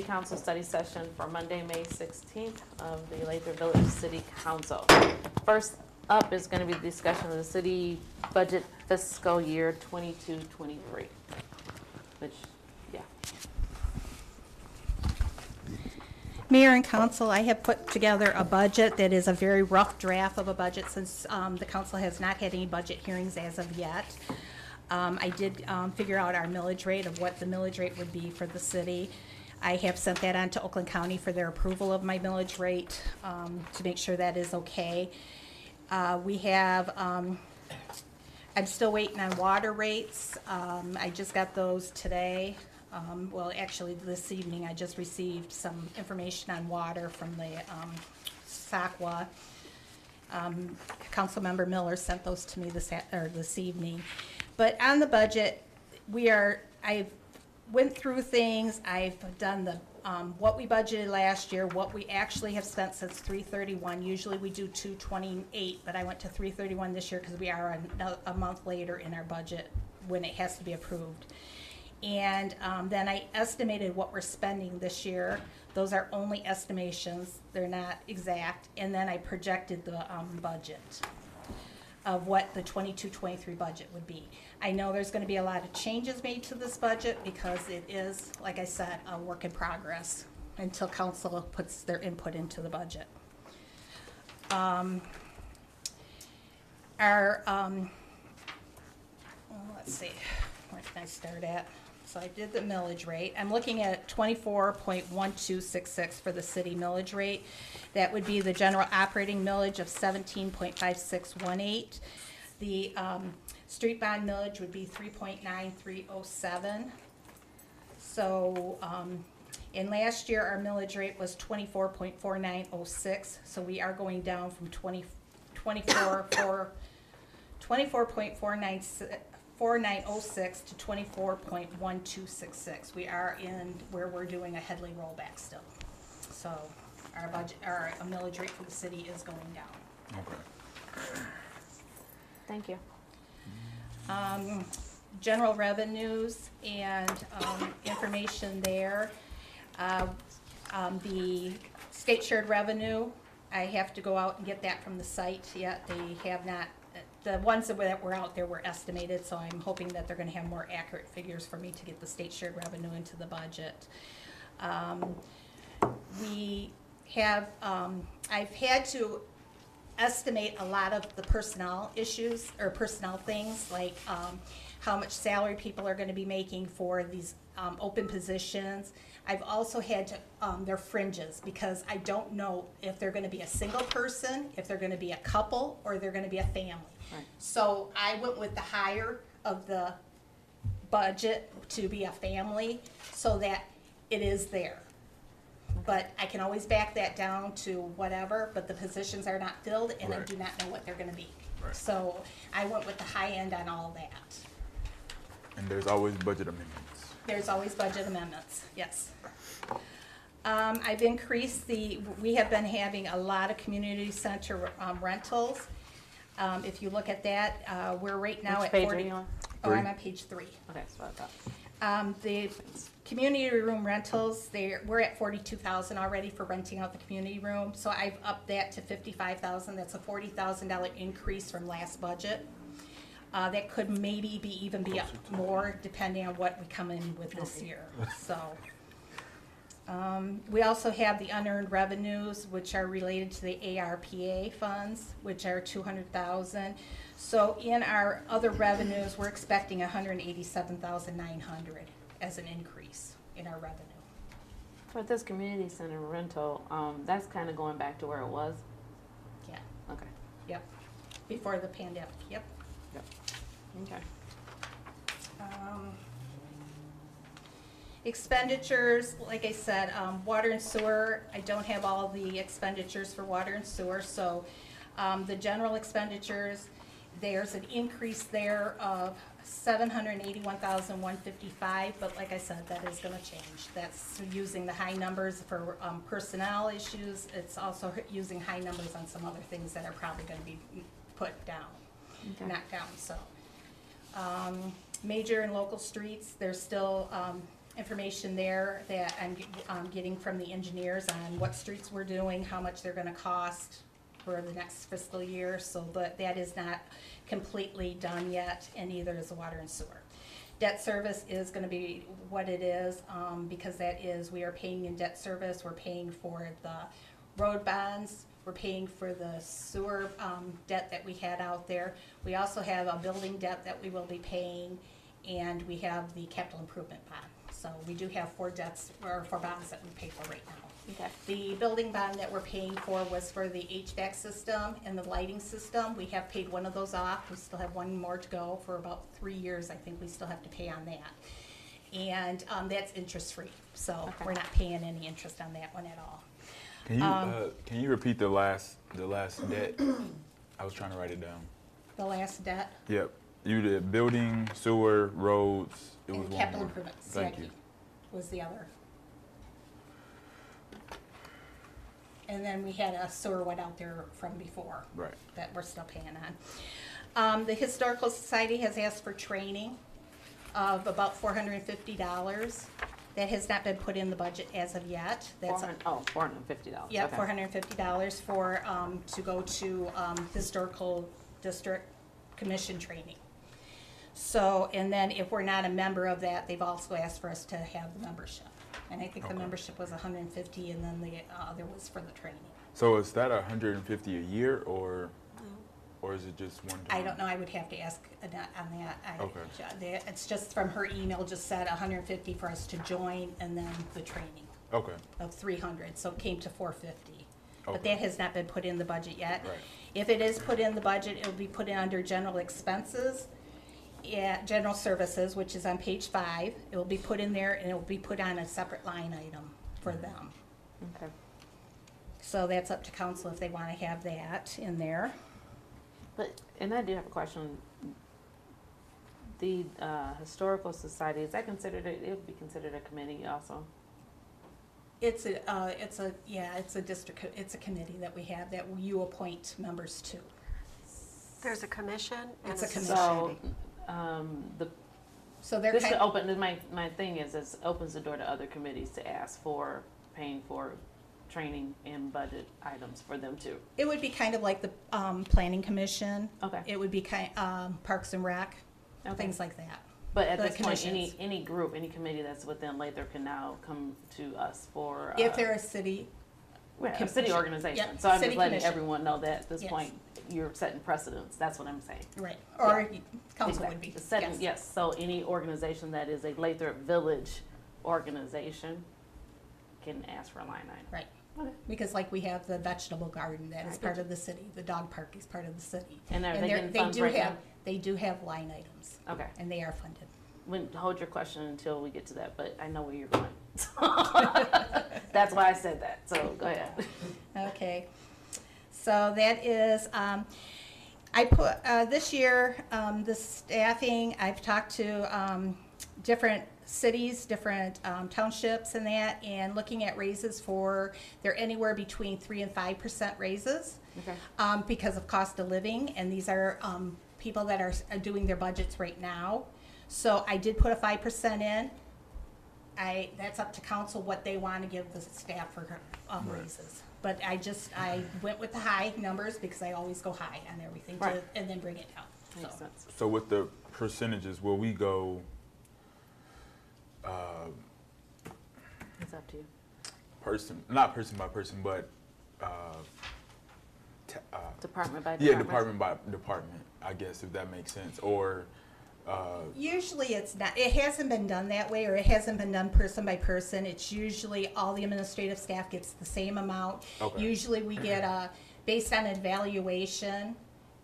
City Council study session for Monday, May 16th of the Lathrop Village City Council. First up is going to be the discussion of the city budget fiscal year 22-23, which, yeah. Mayor and council, I have put together a budget that is a very rough draft of a budget since um, the council has not had any budget hearings as of yet. Um, I did um, figure out our millage rate of what the millage rate would be for the city. I have sent that on to Oakland County for their approval of my millage rate um, to make sure that is okay. Uh, We have, um, I'm still waiting on water rates. Um, I just got those today. Um, well, actually, this evening, I just received some information on water from the, um, SOCWA. Um, Councilmember Miller sent those to me this, or this evening. But on the budget, we are, I've went through things, I've done the, um, what we budgeted last year, what we actually have spent since three thirty-one. Usually we do two twenty-eight, but I went to three thirty-one this year because we are a, a month later in our budget when it has to be approved. And, um, then I estimated what we're spending this year. Those are only estimations, they're not exact. And then I projected the, um, budget of what the 22-23 budget would be. I know there's going to be a lot of changes made to this budget because it is, like I said, a work in progress until council puts their input into the budget. Um, our, um, oh, let's see, where can I start at? So I did the millage rate. I'm looking at 24.1266 for the city millage rate. That would be the general operating millage of 17.5618 the, um, street bond millage would be three point nine three oh seven. So, um, and last year, our millage rate was twenty-four point four nine oh six, so we are going down from twenty, twenty-four, four, twenty-four point four nine, four nine oh six to twenty-four point one two six six. We are in where we're doing a Headlee rollback still. So our budget, our millage rate for the city is going down. Okay. Thank you. um, general revenues and, um, information there. Uh, um, the state shared revenue, I have to go out and get that from the site yet. They have not, the ones that were, that were out there were estimated, so I'm hoping that they're gonna have more accurate figures for me to get the state shared revenue into the budget. Um, we have, um, I've had to estimate a lot of the personnel issues or personnel things, like um, how much salary people are gonna be making for these um, open positions. I've also had to, um, their fringes, because I don't know if they're gonna be a single person, if they're gonna be a couple, or they're gonna be a family. Right. So I went with the higher of the budget to be a family, so that it is there. But I can always back that down to whatever, but the positions are not filled and I Right. do not know what they're gonna be. Right. So I went with the high end on all that. And there's always budget amendments. There's always budget amendments, yes. Um, I've increased the, we have been having a lot of community center um, rentals. Um, if you look at that, uh, we're right now Which at page are forty. you on? Oh, I'm Three. on page three. Okay, so I thought, Um, the community room rentals, they're, we're at forty-two thousand already for renting out the community room, so I've upped that to fifty-five thousand, that's a forty thousand dollar increase from last budget. Uh, that could maybe be, even be up more, depending on what we come in with this year, so. Um, we also have the unearned revenues, which are related to the ARPA funds, which are two hundred thousand. So in our other revenues, we're expecting hundred and eighty-seven thousand nine hundred as an increase in our revenue. for this community center rental, um, that's kind of going back to where it was. Yeah, Okay, yep, before the pandemic, yep. yep. okay. Um, Expenditures, like I said, um, water and sewer, I don't have all the expenditures for water and sewer, so, um, the general expenditures, there's an increase there of seven hundred and eighty-one thousand, one fifty-five, but like I said, that is gonna change. That's using the high numbers for, um, personnel issues, it's also using high numbers on some other things that are probably gonna be put down, knocked down, so. Um, major and local streets, there's still, um, information there that I'm, ge- um, getting from the engineers on what streets we're doing, how much they're gonna cost for the next fiscal year, so, but that is not completely done yet, and neither is the water and sewer. Debt service is gonna be what it is, um, because that is, we are paying in debt service, we're paying for the road bonds, we're paying for the sewer, um, debt that we had out there. We also have a building debt that we will be paying, and we have the capital improvement bond. So we do have four debts, or four bonds that we pay for right now. Okay. The building bond that we're paying for was for the HVAC system and the lighting system. We have paid one of those off. We still have one more to go for about three years. I think we still have to pay on that. And, um, that's interest-free, so Okay. we're not paying any interest on that one at all. Can you Um, uh, can you repeat the last the last debt? I was trying to write it down. The last debt Yep. You did building, sewer, roads. It was and one capital more. improvements, Thank CIP you. was the other. And then we had a sewer one out there from before. Right. that we're still paying on. Um, the Historical Society has asked for training of about four hundred and fifty dollars. That has not been put in the budget as of yet. Four That's, hundred, oh, four hundred and fifty dollars. yeah, four hundred and fifty dollars for, um, to go to, um, Historical District Commission training. So, and then if we're not a member of that, they've also asked for us to have the membership. And I think the Okay. membership was hundred and fifty, and then the uh, other was for the training. So is that 150 a year or or is it just one time? I don't know, I would have to ask Annette on that. I- Okay. the- It's just from her email, just said hundred and fifty for us to join and then the training Okay. of three hundred, so it came to four fifty. But Okay. that has not been put in the budget yet. Right. If it is put in the budget, it'll be put in under general expenses. Yeah, general services, which is on page five, it will be put in there and it will be put on a separate line item for Mm-hmm. them. Okay. So that's up to council if they wanna have that in there. But, and I do have a question. The, uh, Historical Society, is that considered, a- it would be considered a committee also? It's a, uh, it's a, yeah, it's a district, co- it's a committee that we have that you appoint members to. There's a commission and It's a a commission. So, society. Um, the, So they're this kind open, my, my thing is, this opens the door to other committees to ask for, paying for training and budget items for them too. it would be kind of like the, um, planning commission. Okay. It would be kind, um, Parks and Rec, Okay. things like that. But at the this point, any, commissions. any group, any committee that's within Lathrop can now come to us for. If uh, they're a city, Yeah, a city organization. So I'm city just letting commission. everyone know that at this Yes. point, you're setting precedents. That's what I'm saying. right, or you- council would Exactly. be, Setting, yes. yes, so any organization that is a Lathrop Village organization can ask for a line item. Right, Okay. because like we have the vegetable garden that is part of the city, the dog park is part of the city. And are they they're- getting funds do right have now? They do have line items, Okay, and they are funded. when, hold your question until we get to that, but I know where you're going. That's why I said that, so go ahead. Okay, so that is, um, I put, uh, this year, um, the staffing, I've talked to, um, different cities, different, um, townships and that, and looking at raises for, they're anywhere between three and five percent raises. Okay. Um, because of cost of living, and these are, um, people that are, are doing their budgets right now. So I did put a five percent in. I, that's up to council what they want to give the staff for, um, Right. raises. But I just, I went with the high numbers because I always go high on everything to, Right. and then bring it down. Makes So, sense. So with the percentages, will we go uh, It's up to you. person, not person by person, but uh, t- uh, Department by department. yeah, department. department by department, I guess if that makes sense, or uh, Usually it's not, it hasn't been done that way, or it hasn't been done person by person. It's usually all the administrative staff gets the same amount. Okay. Usually we get a, based on evaluation,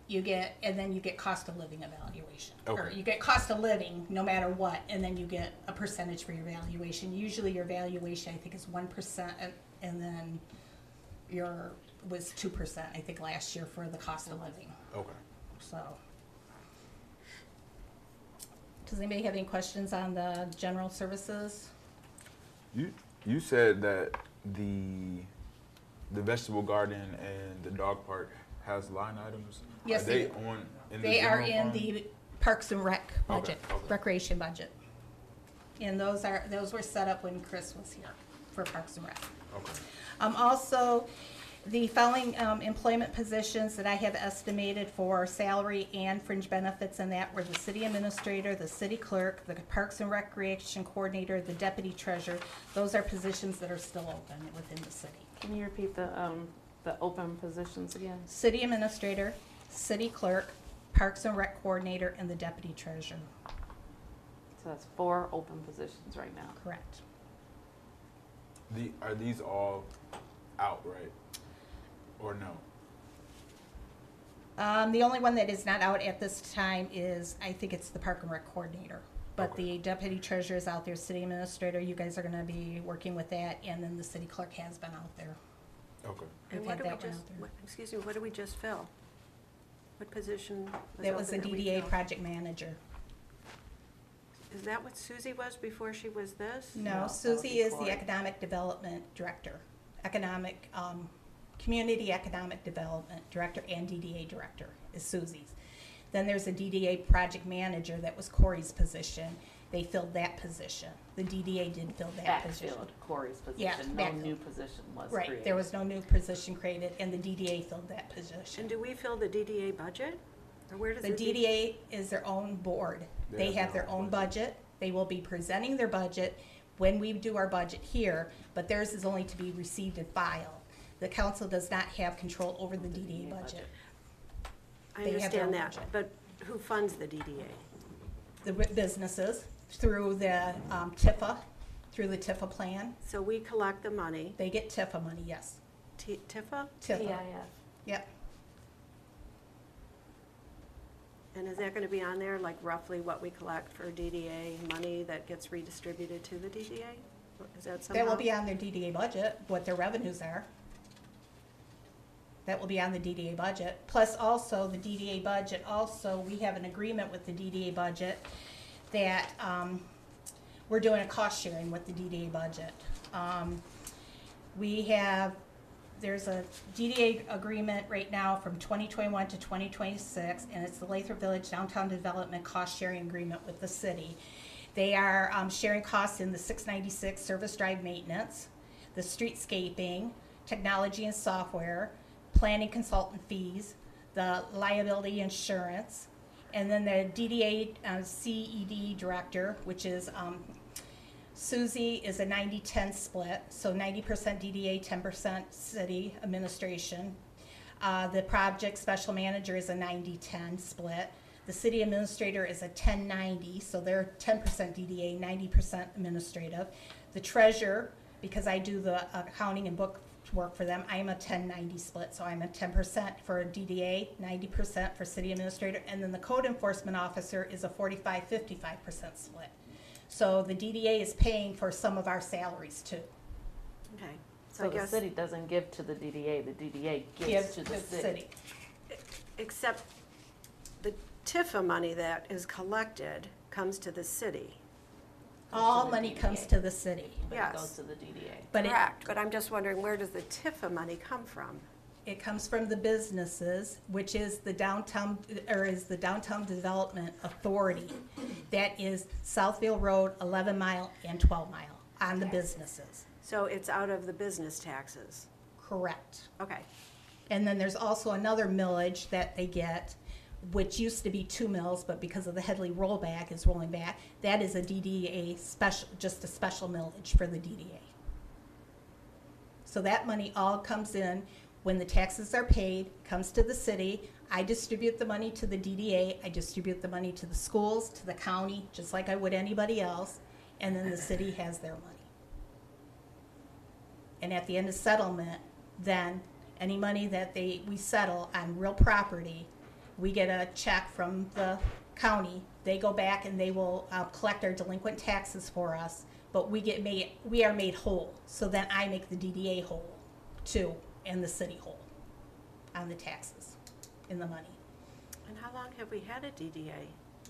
you get, and then you get cost of living evaluation. Or Okay. you get cost of living no matter what, and then you get a percentage for your valuation. Usually your valuation, I think, is one percent, and then your, was two percent, I think, last year for the cost of living, Okay. so. Does anybody have any questions on the general services? You you said that the the vegetable garden and the dog park has line items. Yes, Are they they, on in the They are in fund? the Parks and Rec Okay, budget, okay. recreation budget. And those are, those were set up when Chris was here for Parks and Rec. Okay. Um, also, the following, um, employment positions that I have estimated for salary and fringe benefits and that were the city administrator, the city clerk, the Parks and Recreation coordinator, the deputy treasurer. Those are positions that are still open within the city. Can you repeat the, um, the open positions again? City administrator, city clerk, Parks and Rec coordinator, and the deputy treasurer. So that's four open positions right now. Correct. The are these all outright or no? Um, the only one that is not out at this time is, I think it's the Park and Rec coordinator. But Okay. the deputy treasurer is out there, city administrator, you guys are gonna be working with that, and then the city clerk has been out there. Okay. We've And had what did we that one just, out there. what- excuse me, what did we just fill? What position was That was the open we DDA filled? project manager. Is that what Susie was before she was this? No, that would Susie be is the Cory. economic development director, economic, um, community economic development director and DDA director is Susie's. Then there's a DDA project manager that was Corey's position. They filled that position. The DDA did fill that position. Backfilled Corey's Yeah, position, no backfilled. new position was created. Right, there was no new position created and the DDA filled that position. And do we fill the DDA budget? Or where does The the? D- DDA is their own board. They have their own budget. They will be presenting their budget when we do our budget here, but theirs is only to be received and filed. The council does not have control over the DDA budget. I they have their understand that, budget. but who funds the DDA? The ri- businesses, through the um, TIFA, through the TIFA plan, So we collect the money, they get TIFA money, yes. T- TIFA? TIFA, TIF. yep. And is that gonna be on there, like roughly what we collect for DDA money that gets redistributed to the DDA? Is that somehow? That will be on their DDA budget, what their revenues are. That will be on the DDA budget. Plus also, the DDA budget, also, we have an agreement with the DDA budget that, um, we're doing a cost sharing with the DDA budget. Um, we have, there's a DDA agreement right now from twenty twenty-one to twenty twenty-six, and it's the Lathrop Village Downtown Development Cost Sharing Agreement with the city. They are, um, sharing costs in the six ninety-six service drive maintenance, the streetscaping, technology and software, planning consultant fees, the liability insurance, and then the DDA, uh, CED director, which is, um, Susie is a 90-10 split, so ninety percent DDA, ten percent city administration. Uh, the project special manager is a 90-10 split. The city administrator is a 10-90, so they're ten percent DDA, ninety percent administrative. The treasurer, because I do the accounting and book work for them, I'm a 10-90 split, so I'm a ten percent for DDA, ninety percent for city administrator, and then the code enforcement officer is a 45-55 percent split. So the DDA is paying for some of our salaries too. Okay, so I So the guess, city doesn't give to the DDA, the DDA gives Gives to the city. except the TIFA money that is collected comes to the city. All the money comes to the city, But it Yes. goes to the DDA. but it, Correct, but I'm just wondering, where does the TIFA money come from? it comes from the businesses, which is the downtown, or is the Downtown Development Authority. That is Southfield Road, eleven mile and twelve mile on the businesses. So it's out of the business taxes? Correct. Okay, And then there's also another millage that they get, which used to be two mills, but because of the Headlee rollback is rolling back, that is a DDA special, just a special millage for the DDA. So that money all comes in, when the taxes are paid, comes to the city. I distribute the money to the DDA, I distribute the money to the schools, to the county, just like I would anybody else, and then the city has their money. And at the end of settlement, then any money that they, we settle on real property we get a check from the county. They go back and they will uh, collect our delinquent taxes for us, but we get made, we are made whole. So then I make the DDA whole too, and the city whole on the taxes, in the money. And how long have we had a DDA?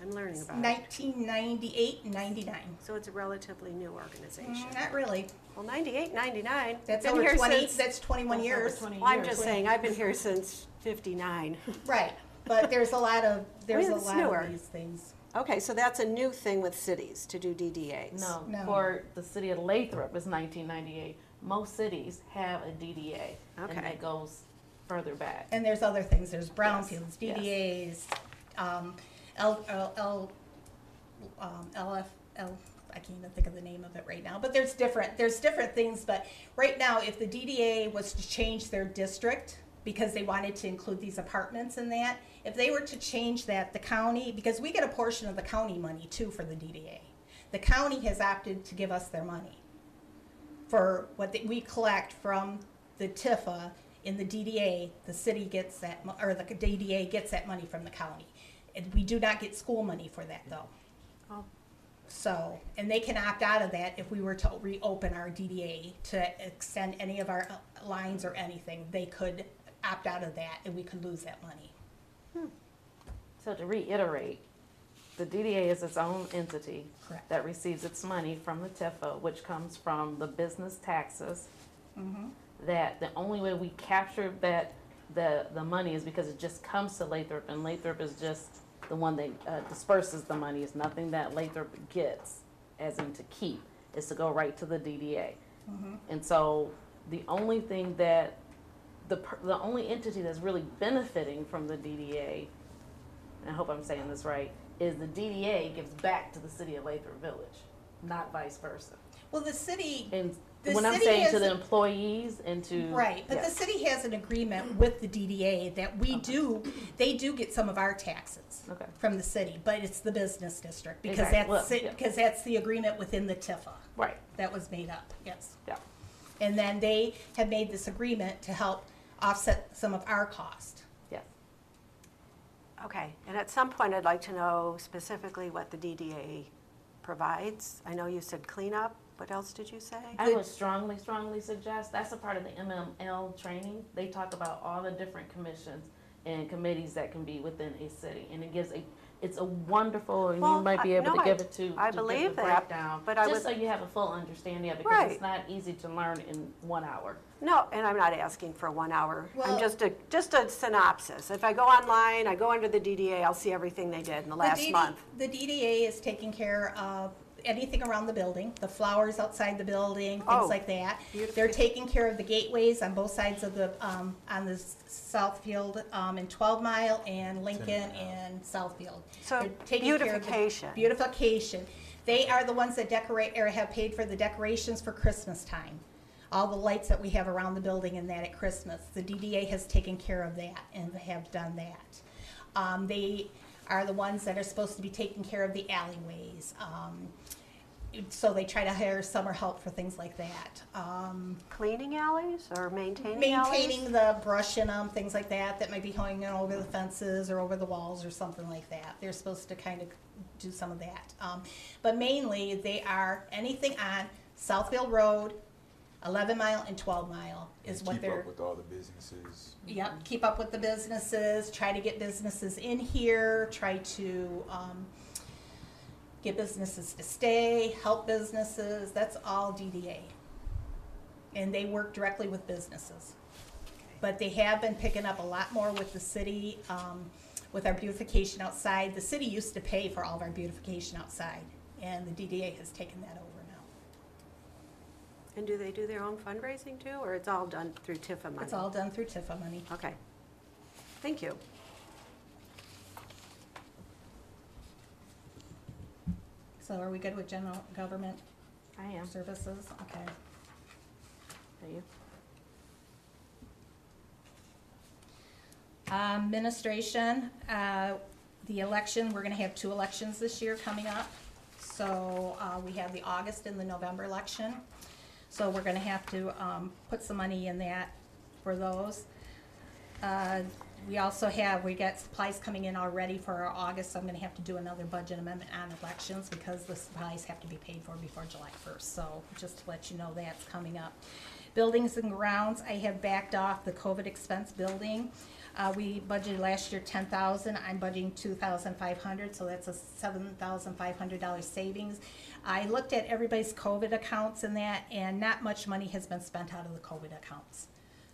I'm learning about it. 1998, 99. So it's a relatively new organization. Mm, Not really. Well, 98, 99. That's Been over here 20, since- that's 21 years. Well, I'm just saying, I've been here since 59. Right, but there's a lot of, there's a it's lot newer. of these things. Okay, so that's a new thing with cities, to do DDAs. No, No. for the city of Lathrop is nineteen ninety-eight. Most cities have a DDA. And Okay. that goes further back. And there's other things, there's brownfields, yes. DDAs, um, L, L, L, um, LF, L, I can't even think of the name of it right now, but there's different, there's different things, but right now, if the DDA was to change their district, because they wanted to include these apartments in that, if they were to change that, the county, because we get a portion of the county money too for the DDA. The county has opted to give us their money for what we collect from the TIFA in the DDA, the city gets that, mo- or the DDA gets that money from the county. And we do not get school money for that though. Oh. So, and they can opt out of that if we were to reopen our DDA to extend any of our uh, lines or anything. They could opt out of that and we could lose that money. Hmm. So to reiterate, the DDA is its own entity. Correct. That receives its money from the TIFA, which comes from the business taxes. Mm-hmm. That the only way we capture that, the, the money is because it just comes to Lathrop and Lathrop is just the one that uh, disperses the money. It's nothing that Lathrop gets, as in to keep, is to go right to the DDA. Mm-hmm. And so the only thing that, the, the only entity that's really benefiting from the DDA and I hope I'm saying this right, is the DDA gives back to the city of Lathrop Village, not vice versa. Well, the city, And The when I'm city saying to has the a- employees and to. right, but the yes. city has an agreement with the DDA that we do, they do get some of our taxes. Okay. from the city, but it's the business district, because Exactly. that's, Well, yeah. because that's the agreement within the TIFA Right, that was made up, yes. yeah. And then they have made this agreement to help offset some of our cost. Yes. Okay, and at some point, I'd like to know specifically what the DDA provides. I know you said cleanup, what else did you say? I would strongly, strongly suggest, that's a part of the MML training. They talk about all the different commissions and committees that can be within a city. And it gives a, it's a wonderful, and you Well, might be I- able no, to I- give it to, I to give believe the that, breakdown. but I Just so would- you have a full understanding of it, because Right. it's not easy to learn in one hour. No, and I'm not asking for one hour. I'm Well- just a, just a synopsis. If I go online, I go under the DDA, I'll see everything they did in the The last DD month. The DDA is taking care of anything around the building, the flowers outside the building, Oh, things like that. beautiful. They're taking care of the gateways on both sides of the, um, on the s- Southfield, um, in Twelve Mile and Lincoln and Southfield. So They're taking care of the beautification. Beautification. They are the ones that decorate, or have paid for the decorations for Christmas time. All the lights that we have around the building and that at Christmas. The DDA has taken care of that and have done that. Um, they are the ones that are supposed to be taking care of the alleyways. Um, so they try to hire summer help for things like that. Um, Cleaning alleys or maintaining alleys? maintaining the brush in them, things like that, that might be hanging over the fences or over the walls or something like that. They're supposed to kind of do some of that. Um, but mainly, they are anything on Southfield Road, eleven mile and twelve mile is what they're. Keep up with all the businesses. Yep, keep up with the businesses, try to get businesses in here, try to, um, get businesses to stay, help businesses, that's all DDA. And they work directly with businesses. But they have been picking up a lot more with the city, um, with our beautification outside. The city used to pay for all of our beautification outside, and the DDA has taken that over now. And do they do their own fundraising too, or it's all done through TIFA money? It's all done through TIFA money. Okay. Thank you. So are we good with general government I am. services? Okay. Are you? Administration, uh, the election, we're gonna have two elections this year coming up. So, uh, we have the August and the November election. So we're gonna have to, um, put some money in that for those. Uh, We also have, we got supplies coming in already for our August, so I'm gonna have to do another budget amendment on elections because the supplies have to be paid for before July first, so just to let you know that's coming up. Buildings and grounds, I have backed off the COVID expense building. Uh, we budgeted last year ten thousand, I'm budgeting two thousand five hundred, so that's a seven thousand five hundred dollar savings. I looked at everybody's COVID accounts and that, and not much money has been spent out of the COVID accounts.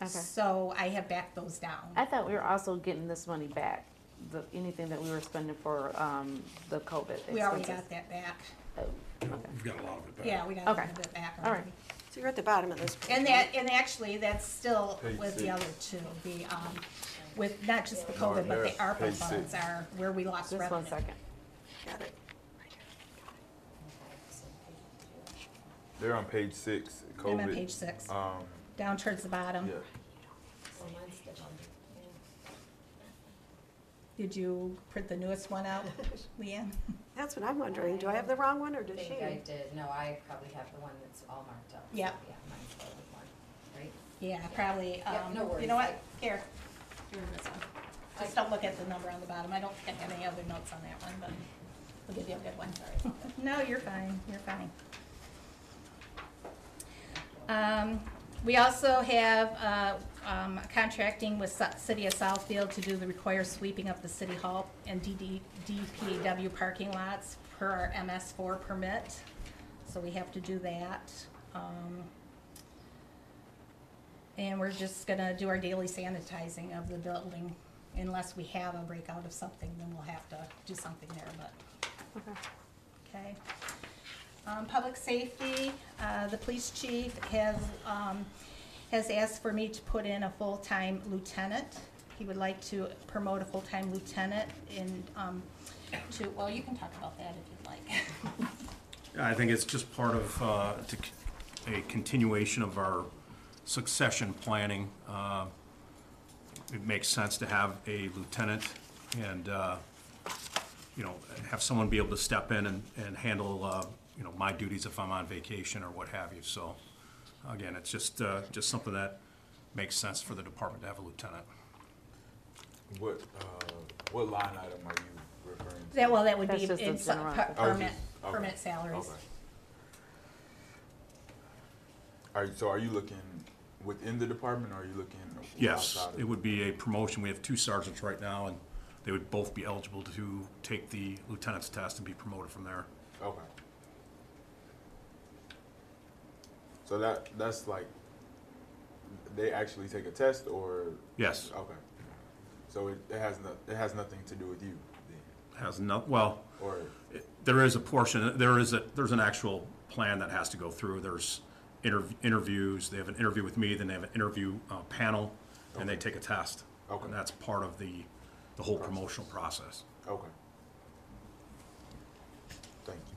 Okay. So I have backed those down. I thought we were also getting this money back, the, anything that we were spending for, um, the COVID We already expenses. got that back. Oh, okay. We've got a lot of it back. Yeah, we got Okay. a little bit back All right. already. So you're at the bottom of this page. And that, and actually, that's still Page with the six. other two, the, um, with not just the No, COVID, but the there, ARPA page funds six. are where we lost Just revenue. one second. Got it. They're on page six. I'm on COVID. page six, Um, down towards the bottom. yeah. Did you print the newest one out, Leanne? That's what I'm wondering. Do I have the wrong one or I does she? think I did, no, I probably have the one that's all marked up. so, Yeah. Yeah, mine's the old one, right? Yeah, probably, Yeah, um, no you worries. know what, here, here's this one. Just don't look at the number on the bottom, I don't think I have any other notes on that one, but we'll give you a good one, sorry. No, you're fine, you're fine. Um, we also have, uh, um, contracting with Su- City of Southfield to do the required sweeping up the city hall and DD, DPW parking lots per our MS four permit. So we have to do that. Um, and we're just gonna do our daily sanitizing of the building. Unless we have a breakout of something, then we'll have to do something there, but, Okay. okay. Um, public safety, uh, the police chief has, um, has asked for me to put in a full-time lieutenant. He would like to promote a full-time lieutenant in, um, to, well, you can talk about that if you'd like. I think it's just part of, uh, to c- a continuation of our succession planning. Uh, It makes sense to have a lieutenant and, uh, you know, have someone be able to step in and, and handle, uh, you know, my duties if I'm on vacation or what have you. So, again, it's just, uh, just something that makes sense for the department to have a lieutenant. What, uh, what line item are you referring to? That, well, that would That's be just a in some general- per- Oh, permit, just- okay. permit salaries. Okay. Are, you- so are you looking within the department or are you looking Yes, outside of it would be a promotion. We have two sergeants right now, and they would both be eligible to take the lieutenant's test and be promoted from there. Okay. So that, that's like, they actually take a test or? Yes, Okay. So it, it has no, it has nothing to do with you then, has no, well, or, it- there is a portion, there is a, there's an actual plan that has to go through. There's interv- interviews, they have an interview with me, then they have an interview uh, panel, and they take a test. Okay. And that's part of the, the whole promotional process. okay. Thank you.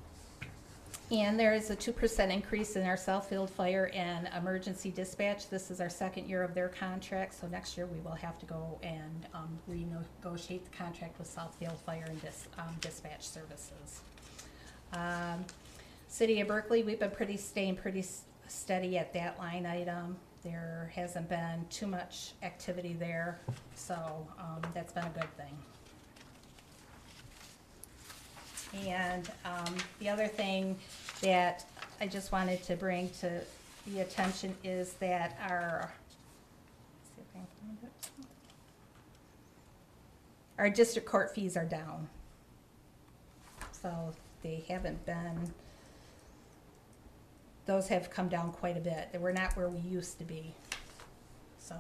And there is a two percent increase in our Southfield Fire and Emergency Dispatch. This is our second year of their contract, so next year we will have to go and, um, renegotiate the contract with Southfield Fire and dis, um, dispatch services. Um, City of Berkley, we've been pretty, staying pretty steady at that line item. There hasn't been too much activity there, so, um, that's been a good thing. And um, the other thing that I just wanted to bring to the attention is that our. Our district court fees are down. So they haven't been, those have come down quite a bit. Were not where we used to be. So,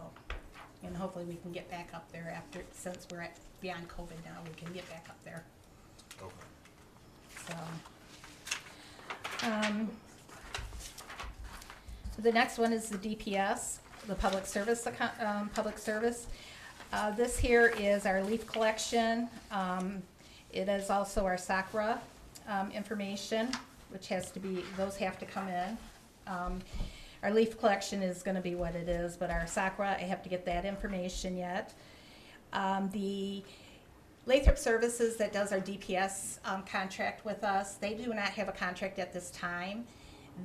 and hopefully we can get back up there after, since we're at, beyond COVID now, we can get back up there. Okay. So, um, The next one is the DPS, the public service um, public service. Uh, this here is our leaf collection. Um, it is also our SOCRRA, um, information, which has to be, those have to come in. Um, our leaf collection is gonna be what it is, but our SOCRRA, I have to get that information yet. Um, the Lathrop Services that does our DPS um, contract with us, they do not have a contract at this time.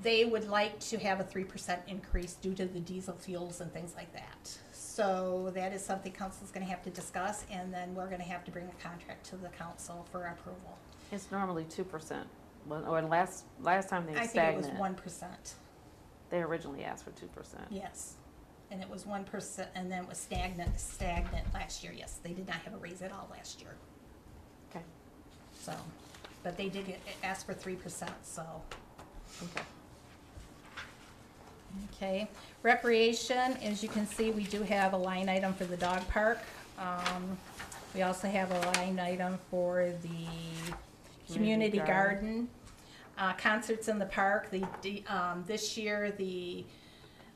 They would like to have a three percent increase due to the diesel fuels and things like that. So that is something council is gonna have to discuss, and then we're gonna have to bring a contract to the council for approval. It's normally two percent. Well, or last, last time they I think it was stagnant. one percent, They originally asked for two percent. yes. And it was one percent, and then it was stagnant, stagnant last year, yes. They did not have a raise at all last year, Okay, so. But they did get, ask for three percent, so. okay. Okay, recreation, as you can see, we do have a line item for the dog park. Um, we also have a line item for the community Community garden. garden. Uh, concerts in the park, the, the, um, this year, the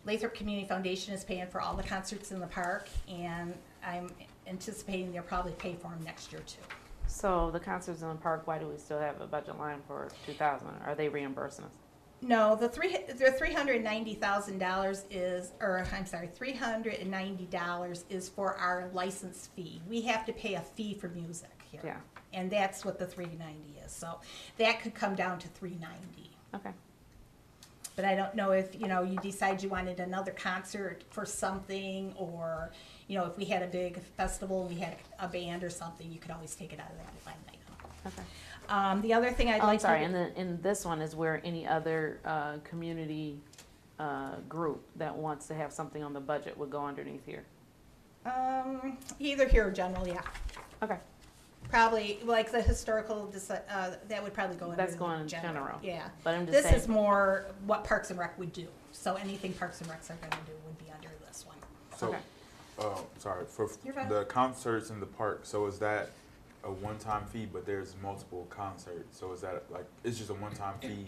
Lathrop Community Foundation is paying for all the concerts in the park, and I'm anticipating they'll probably pay for them next year too. So the concerts in the park, why do we still have a budget line for two thousand? Are they reimbursing us? No, the three, the three hundred ninety thousand dollars is, or I'm sorry, three hundred and ninety dollars is for our license fee. We have to pay a fee for music here. Yeah. And that's what the three ninety is, so that could come down to three ninety. Okay, But I don't know if, you know, you decide you wanted another concert for something, or, you know, if we had a big festival and we had a band or something, you could always take it out of that line item. okay. Um, the other thing I'd Oh, I'm like to. sorry, and then, in this one is where any other, uh, community, uh, group that wants to have something on the budget would go underneath here. Um, either here or general, yeah. Okay, Probably, like the historical, dis- uh, that would probably go under That's going in general. general. Yeah. but I'm just This saying. is more what Parks and Rec would do. So anything Parks and Recs are gonna do would be under this one. So, Okay. uh, sorry, for You're fine. the concerts in the park, so is that a one-time fee, but there's multiple concerts, so is that like, it's just a one-time fee,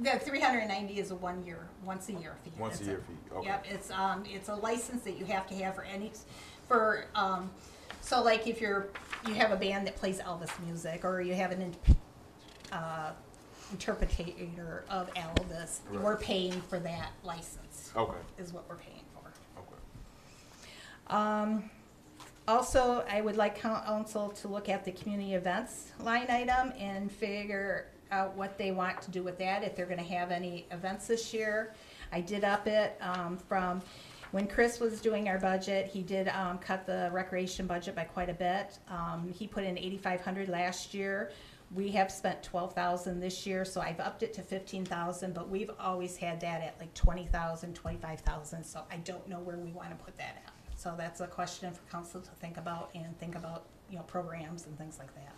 The three hundred and ninety is a one-year, once-a-year fee. once a That's year it. fee? Okay. Yep, it's, um, it's a license that you have to have for any, for, um, so like if you're, you have a band that plays Elvis music, or you have an, in- uh, interpretator of Elvis, Right. we're paying for that license, Okay, is what we're paying for. okay. Um, also, I would like council to look at the community events line item and figure out what they want to do with that, if they're gonna have any events this year. I did up it, um, from, when Chris was doing our budget, he did, um, cut the recreation budget by quite a bit. Um, he put in eighty-five hundred last year. We have spent twelve thousand this year, so I've upped it to fifteen thousand, but we've always had that at like twenty thousand, twenty-five thousand, so I don't know where we wanna put that at. So that's a question for council to think about and think about, you know, programs and things like that.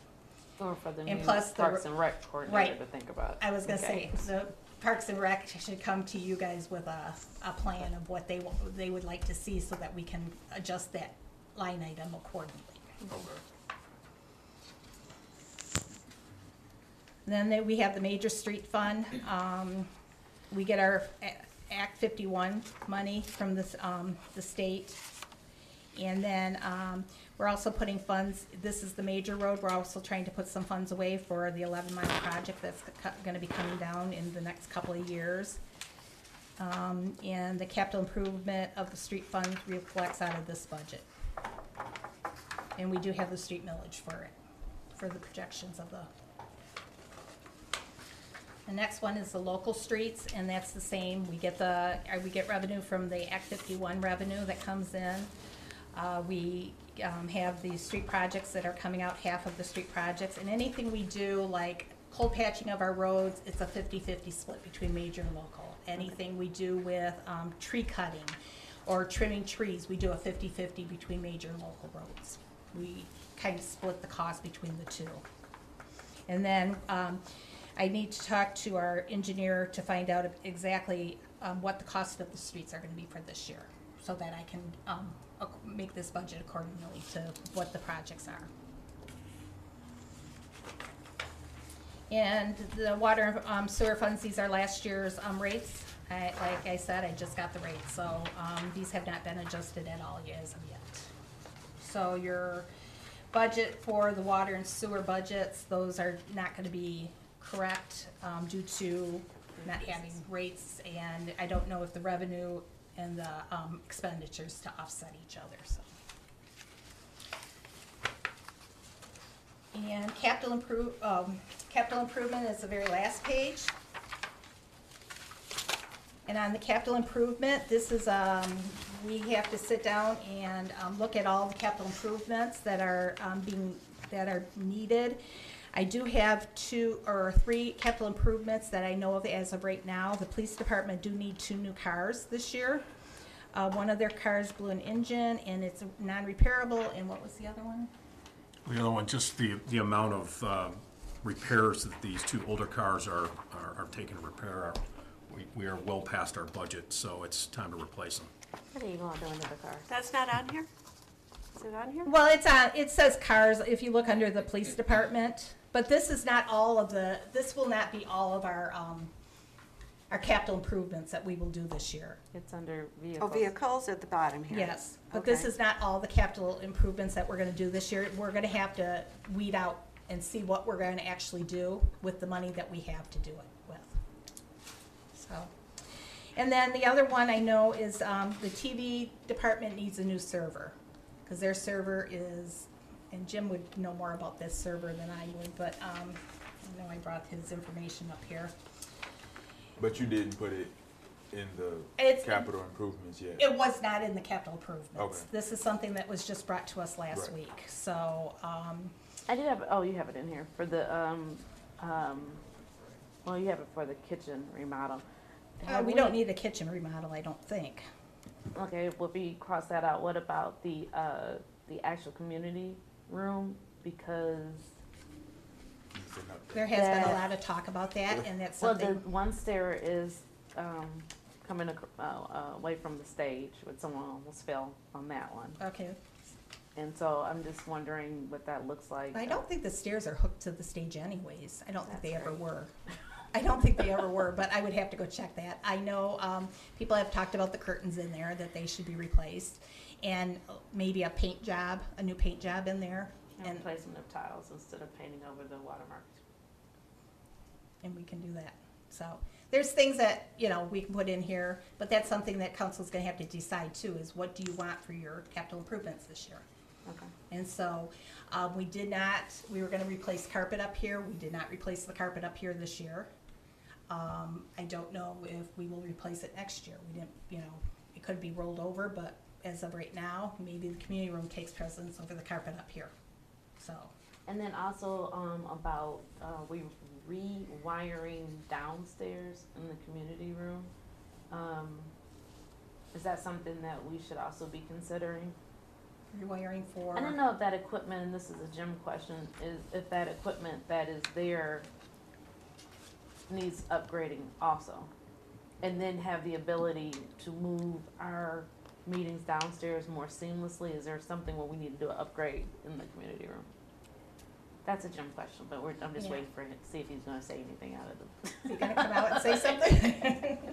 Or for the And new plus the- Parks and Rec coordinator Right. to think about. I was gonna Okay. say, the Parks and Rec should come to you guys with a, a plan of what they, wa- they would like to see so that we can adjust that line item accordingly. Okay. Then there- we have the Major Street Fund. Um, we get our A- Act fifty-one money from this, um, the state. And then, um, we're also putting funds, this is the major road, we're also trying to put some funds away for the eleven mile project that's gonna be coming down in the next couple of years. Um, and the capital improvement of the street fund reflects out of this budget. And we do have the street millage for it, for the projections of the the next one is the local streets, and that's the same, we get the, uh, we get revenue from the Act fifty-one revenue that comes in. Uh, we, um, have these street projects that are coming out, half of the street projects, and anything we do, like cold patching of our roads, it's a 50-50 split between major and local. Anything we do with, um, tree cutting or trimming trees, we do a 50-50 between major and local roads. We kind of split the cost between the two. And then, um, I need to talk to our engineer to find out exactly, um, what the cost of the streets are gonna be for this year, so that I can, um, make this budget accordingly to what the projects are. And the water, um, sewer funds, these are last year's, um, rates. I, like I said, I just got the rates, so, um, these have not been adjusted at all as of yet. So your budget for the water and sewer budgets, those are not gonna be correct, um, due to not having rates, and I don't know if the revenue and the, um, expenditures to offset each other, so. And capital improve, um, capital improvement is the very last page. And on the capital improvement, this is, um, we have to sit down and, um, look at all the capital improvements that are, um, being, that are needed. I do have two or three capital improvements that I know of as of right now. The police department do need two new cars this year. Uh, one of their cars blew an engine and it's non-repairable, and what was the other one? The other one, just the, the amount of uh, repairs that these two older cars are, are are taking to repair, are- we, we are well past our budget, so it's time to replace them. What are you going to do into the car? That's not on here? Is it on here? Well, it's on, it says cars, if you look under the police department, but this is not all of the, this will not be all of our, um, our capital improvements that we will do this year. It's under vehicles. Oh, vehicles. vehicles at the bottom here. Yes, but this Okay. is not all the capital improvements that we're gonna do this year. We're gonna have to weed out and see what we're gonna actually do with the money that we have to do it with. So, and then the other one I know is, um, the TV department needs a new server. Cause their server is, and Jim would know more about this server than I would, but, um, I know I brought his information up here. But you didn't put it in the It's- capital improvements yet. It was not in the capital improvements. Okay. This is something that was just brought to us last Right. week, so, um, I did have, oh, you have it in here for the, um, um, well, you have it for the kitchen remodel. uh, Have we don't need a kitchen remodel, I don't think. Okay, well, if we cross that out, what about the, uh, the actual community room? Because, It's an update. There has been a lot of talk about that, and that's well, the something, one stair is, um, coming, ac- uh, uh, away from the stage, but someone almost fell on that one. okay. And so I'm just wondering what that looks like. I don't think the stairs are hooked to the stage anyways. I don't think they That's ever were. I don't think they ever were, but I would have to go check that. I know, um, people have talked about the curtains in there, that they should be replaced. And maybe a paint job, a new paint job in there, And and, replacement of tiles instead of painting over the watermark. and we can do that. So, there's things that, you know, we can put in here, but that's something that council's gonna have to decide too, is what do you want for your capital improvements this year? Okay. And so, um, we did not, we were gonna replace carpet up here, we did not replace the carpet up here this year. Um, I don't know if we will replace it next year, we didn't, you know, it could be rolled over, but as of right now, maybe the community room takes precedence over the carpet up here, so. And then also, um, about, uh, we rewiring downstairs in the community room. Um, is that something that we should also be considering? Rewiring for. I don't know if that equipment, and this is a Jim question, is if that equipment that is there needs upgrading also. And then have the ability to move our meetings downstairs more seamlessly, is there something where we need to do an upgrade in the community room? That's a Jim question, but we're, I'm just Yeah. waiting for him, to see if he's gonna say anything out of it. You gonna come out and say something?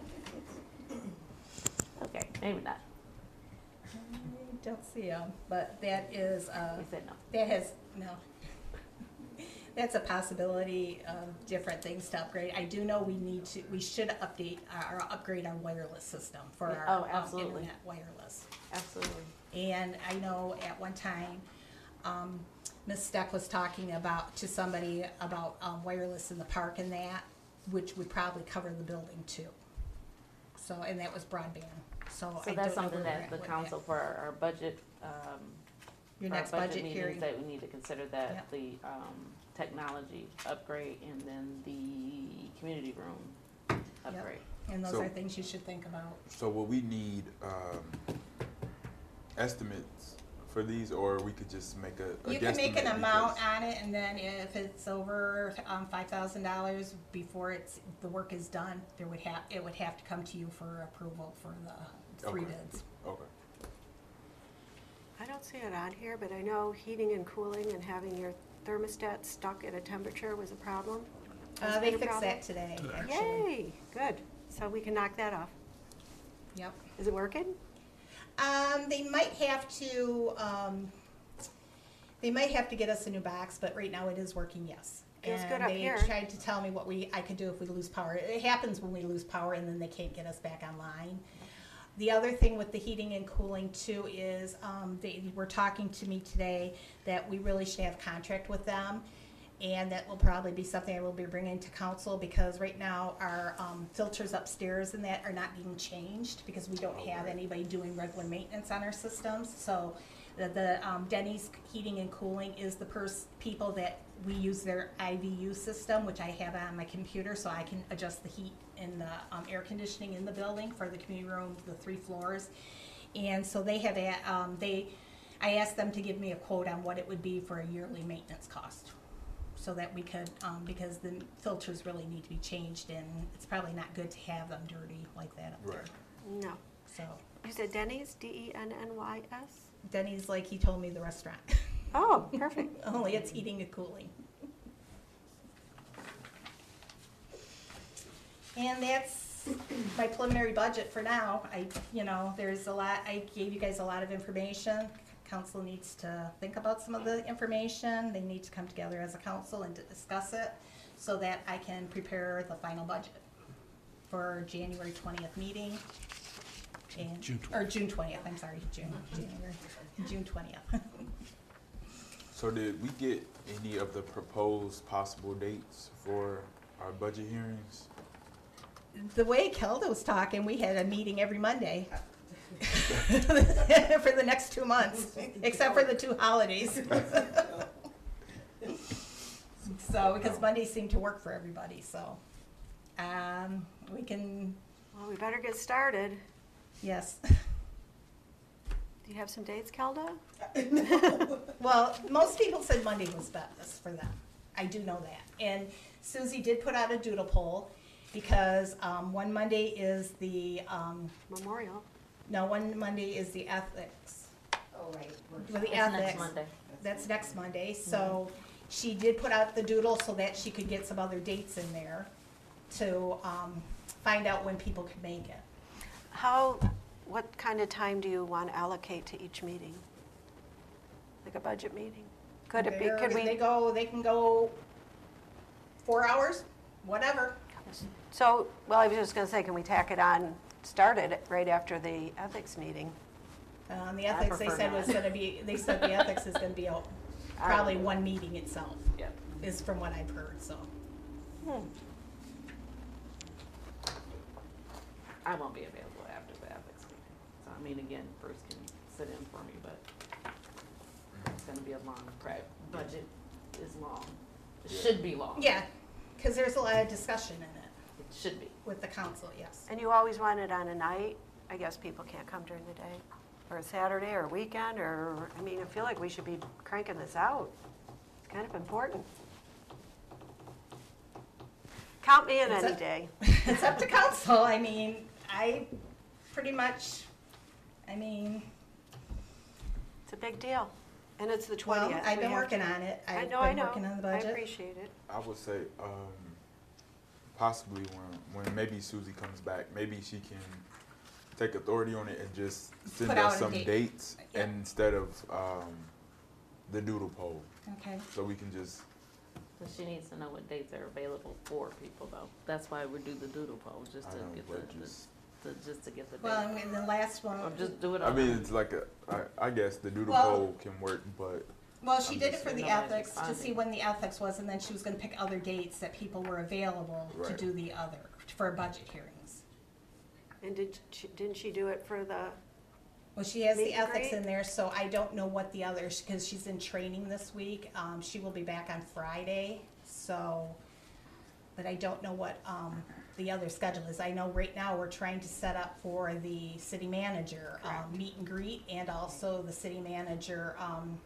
Okay, maybe not, I Don't see him, but that is, uh, he said no. That has, no. That's a possibility of different things to upgrade. I do know we need to, we should update, or upgrade our wireless system for our oh, um, absolutely. internet wireless. Absolutely. And I know at one time, um, Ms. Steck was talking about, to somebody about, um, wireless in the park and that, which would probably cover the building too. So, and that was broadband, so I So don't that's know something where we're that at the with council for our, our budget, um, Your our next budget meetings hearing. That we need to consider that, Yep. the, um, technology upgrade and then the community room upgrade. And those So- are things you should think about. So will we need, um, estimates for these, or we could just make a, a You can make an guesstimate amount because- on it, and then if it's over, um, five thousand dollars, before it's, the work is done, there would have, it would have to come to you for approval for the three Okay. bids. Okay. I don't see it on here, but I know heating and cooling and having your thermostat stuck at a temperature was a problem. Has Uh, it they been a fixed problem? that today, actually. Yay, good. So we can knock that off. Yep. Is it working? Um, they might have to, um, they might have to get us a new box, but right now it is working, yes. Feels good And up here. they tried to tell me what we, I could do if we lose power. It happens when we lose power and then they can't get us back online. The other thing with the heating and cooling too is, um, they were talking to me today that we really should have contract with them. And that will probably be something I will be bringing to council because right now our um, filters upstairs and that are not being changed because we don't have anybody doing regular maintenance on our systems. So the, the um, Denny's Heating and Cooling is the pers- people that we use their IVU system, which I have on my computer so I can adjust the heat and the um, air conditioning in the building for the community room, the three floors. And so they have, a- um, they, I asked them to give me a quote on what it would be for a yearly maintenance cost. So that we could, um, because the filters really need to be changed and it's probably not good to have them dirty like that up there. Right. No. So You said Denny's, E D-E-N-N-Y-S? Denny's like he told me the restaurant, Oh, perfect. only it's heating and cooling. And that's my preliminary budget for now. I, you know, there's a lot, I gave you guys a lot of information. Council needs to think about some of the information. They need to come together as a council and to discuss it so that I can prepare the final budget for January twentieth meeting. And, June or June twentieth, I'm sorry, June, January, June twentieth. So did we get any of the proposed possible dates for our budget hearings? The way Kelda was talking, we had a meeting every Monday for the next two months, except for the two holidays. So, because Mondays seem to work for everybody, so, um, we can, Well, we better get started. yes. Do you have some dates, Kelda? Well, most people said Monday was best for them. I do know that. And Susie did put out a doodle poll because, um, one Monday is the, um, Memorial. no, one Monday is the ethics. Oh, right. With the It's next ethics. Monday. That's next Monday, so she did put out the doodle so that she could get some other dates in there to, um, find out when people could make it. How, what kind of time do you want to allocate to each meeting? Like a budget meeting? Could it be, They're- could They we, go, they can go four hours, whatever. So, well, I was just going to say, can we tack it on, start it right after the ethics meeting? Um, the ethics, they prefer said was gonna be, they said the ethics is gonna be a, probably one meeting itself, Yep. is from what I've heard, so. Hmm. I won't be available after the ethics meeting. So I mean, again, Bruce can sit in for me, but it's gonna be a long prep. Budget is long. It should be long. Yeah, cause there's a lot of discussion in it It should be. with the council, yes. And you always want it on a night? I guess people can't come during the day, or a Saturday, or a weekend, or, I mean, I feel like we should be cranking this out. It's kind of important. Count me in It's any a- day. It's up to council, I mean, I pretty much, I mean, It's a big deal. And it's the well, 20th. I've We been have working on it. I I've know, I been know. working on the I budget. appreciate it. I would say, um, possibly when, when maybe Susie comes back, maybe she can take authority on it and just send Put out us some date. dates Yeah. instead of, um, the doodle poll. Okay, So we can just, But she needs to know what dates are available for people though. That's why we do the doodle poll, just to know, get the, just, the, just to get the well, date. and the last one. Or just do it I mean, it's like a, I, I guess the doodle Well- poll can work, but Well, she I'm did it just for the saying. Ethics, to see when the ethics was, and then she was gonna pick other dates that people were available to Right. do the other, for budget hearings. And did, she- didn't she do it for the, Well, she has the and ethics greet? in there, so I don't know what the others, because she's in training this week. Um, she will be back on Friday, so, but I don't know what, um, the other schedule is. I know right now we're trying to set up for the city manager, um, meet and greet, and also the city manager, um,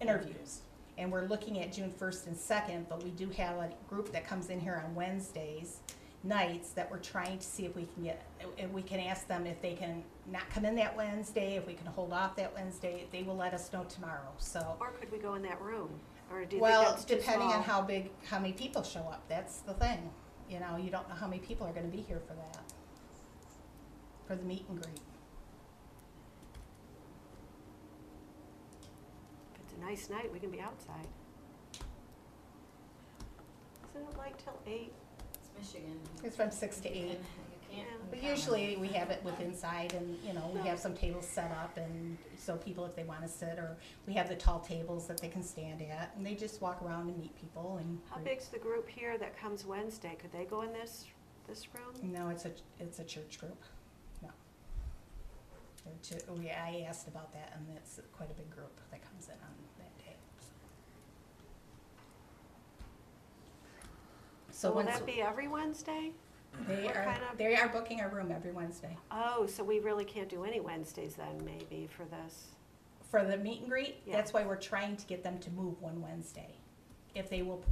interviews. And we're looking at June first and second, but we do have a group that comes in here on Wednesdays nights that we're trying to see if we can get, if we can ask them if they can not come in that Wednesday, if we can hold off that Wednesday, they will let us know tomorrow, so. or could we go in that room? Or do you think Well, that's too depending on small? how big, how many people show up, that's the thing. You know, you don't know how many people are gonna be here for that. For the meet and greet. If it's a nice night, we can be outside. Isn't it light till eight? It's Michigan. It's from six to eight. You can't. But usually we have it with inside and, you know, we have some tables set up and so people if they wanna sit or we have the tall tables that they can stand at and they just walk around and meet people and. How big's the group here that comes Wednesday? Could they go in this, this room? No, it's a, it's a church group, no. They're two, oh, we, I asked about that and it's quite a big group that comes in on that day. So will once, that be every Wednesday? they what are, kind of- they are booking a room every Wednesday. Oh, so we really can't do any Wednesdays then, maybe, for this? For the meet and greet, Yeah. that's why we're trying to get them to move one Wednesday. If they will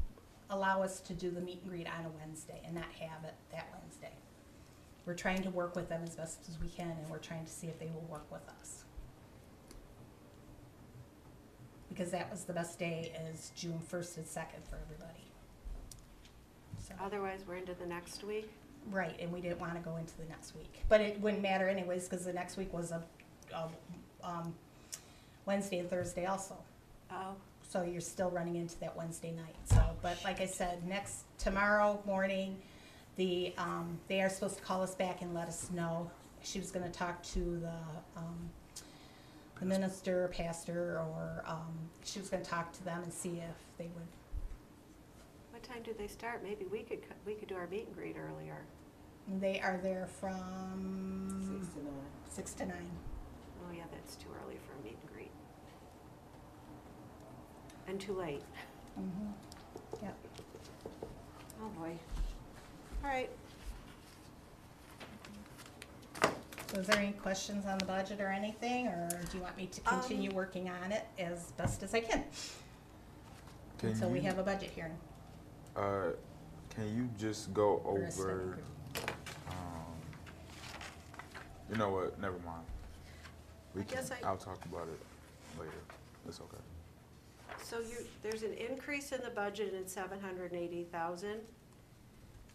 allow us to do the meet and greet on a Wednesday and not have it that Wednesday. We're trying to work with them as best as we can and we're trying to see if they will work with us. Because that was the best day is June first and second for everybody. So, Otherwise, we're into the next week? right, and we didn't wanna go into the next week, but it wouldn't matter anyways, cause the next week was a, a, um, Wednesday and Thursday also. Oh, So you're still running into that Wednesday night, so, but like I said, next, tomorrow morning, the, um, they are supposed to call us back and let us know. She was gonna talk to the, um, the minister, pastor, or, um, she was gonna talk to them and see if they would, what time do they start? Maybe we could, co- we could do our meet and greet earlier. they are there from Six to nine. six to nine. Oh, yeah, that's too early for a meet and greet. And too late. Mm-hmm. Yep. Oh, boy. All right. So is there any questions on the budget or anything, or do you want me to continue Um, working on it as best as I can? Can Until we you- have a budget hearing. Uh, can you just go or a study over, um, you know what, never mind. We I can, guess I- I'll talk about it later. It's okay. So you, there's an increase in the budget in seven hundred and eighty thousand?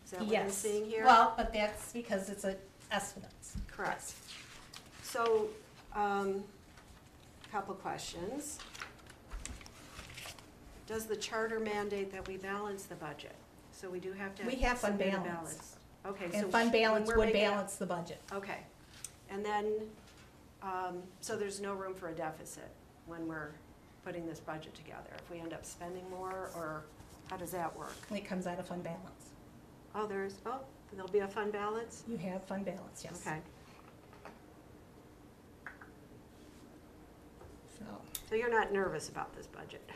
Is that what I'm Yes. seeing here? Well, but that's because it's an estimate. Correct. So, um, couple questions. Does the charter mandate that we balance the budget? So we do have to We have fund submit a balance. Okay, so. And fund when balance we're would making balance the budget. Okay, and then, um, so there's no room for a deficit when we're putting this budget together? If we end up spending more, or how does that work? It comes out of fund balance. Oh, there's, oh, there'll be a fund balance? You have fund balance, yes. Okay, So, so you're not nervous about this budget?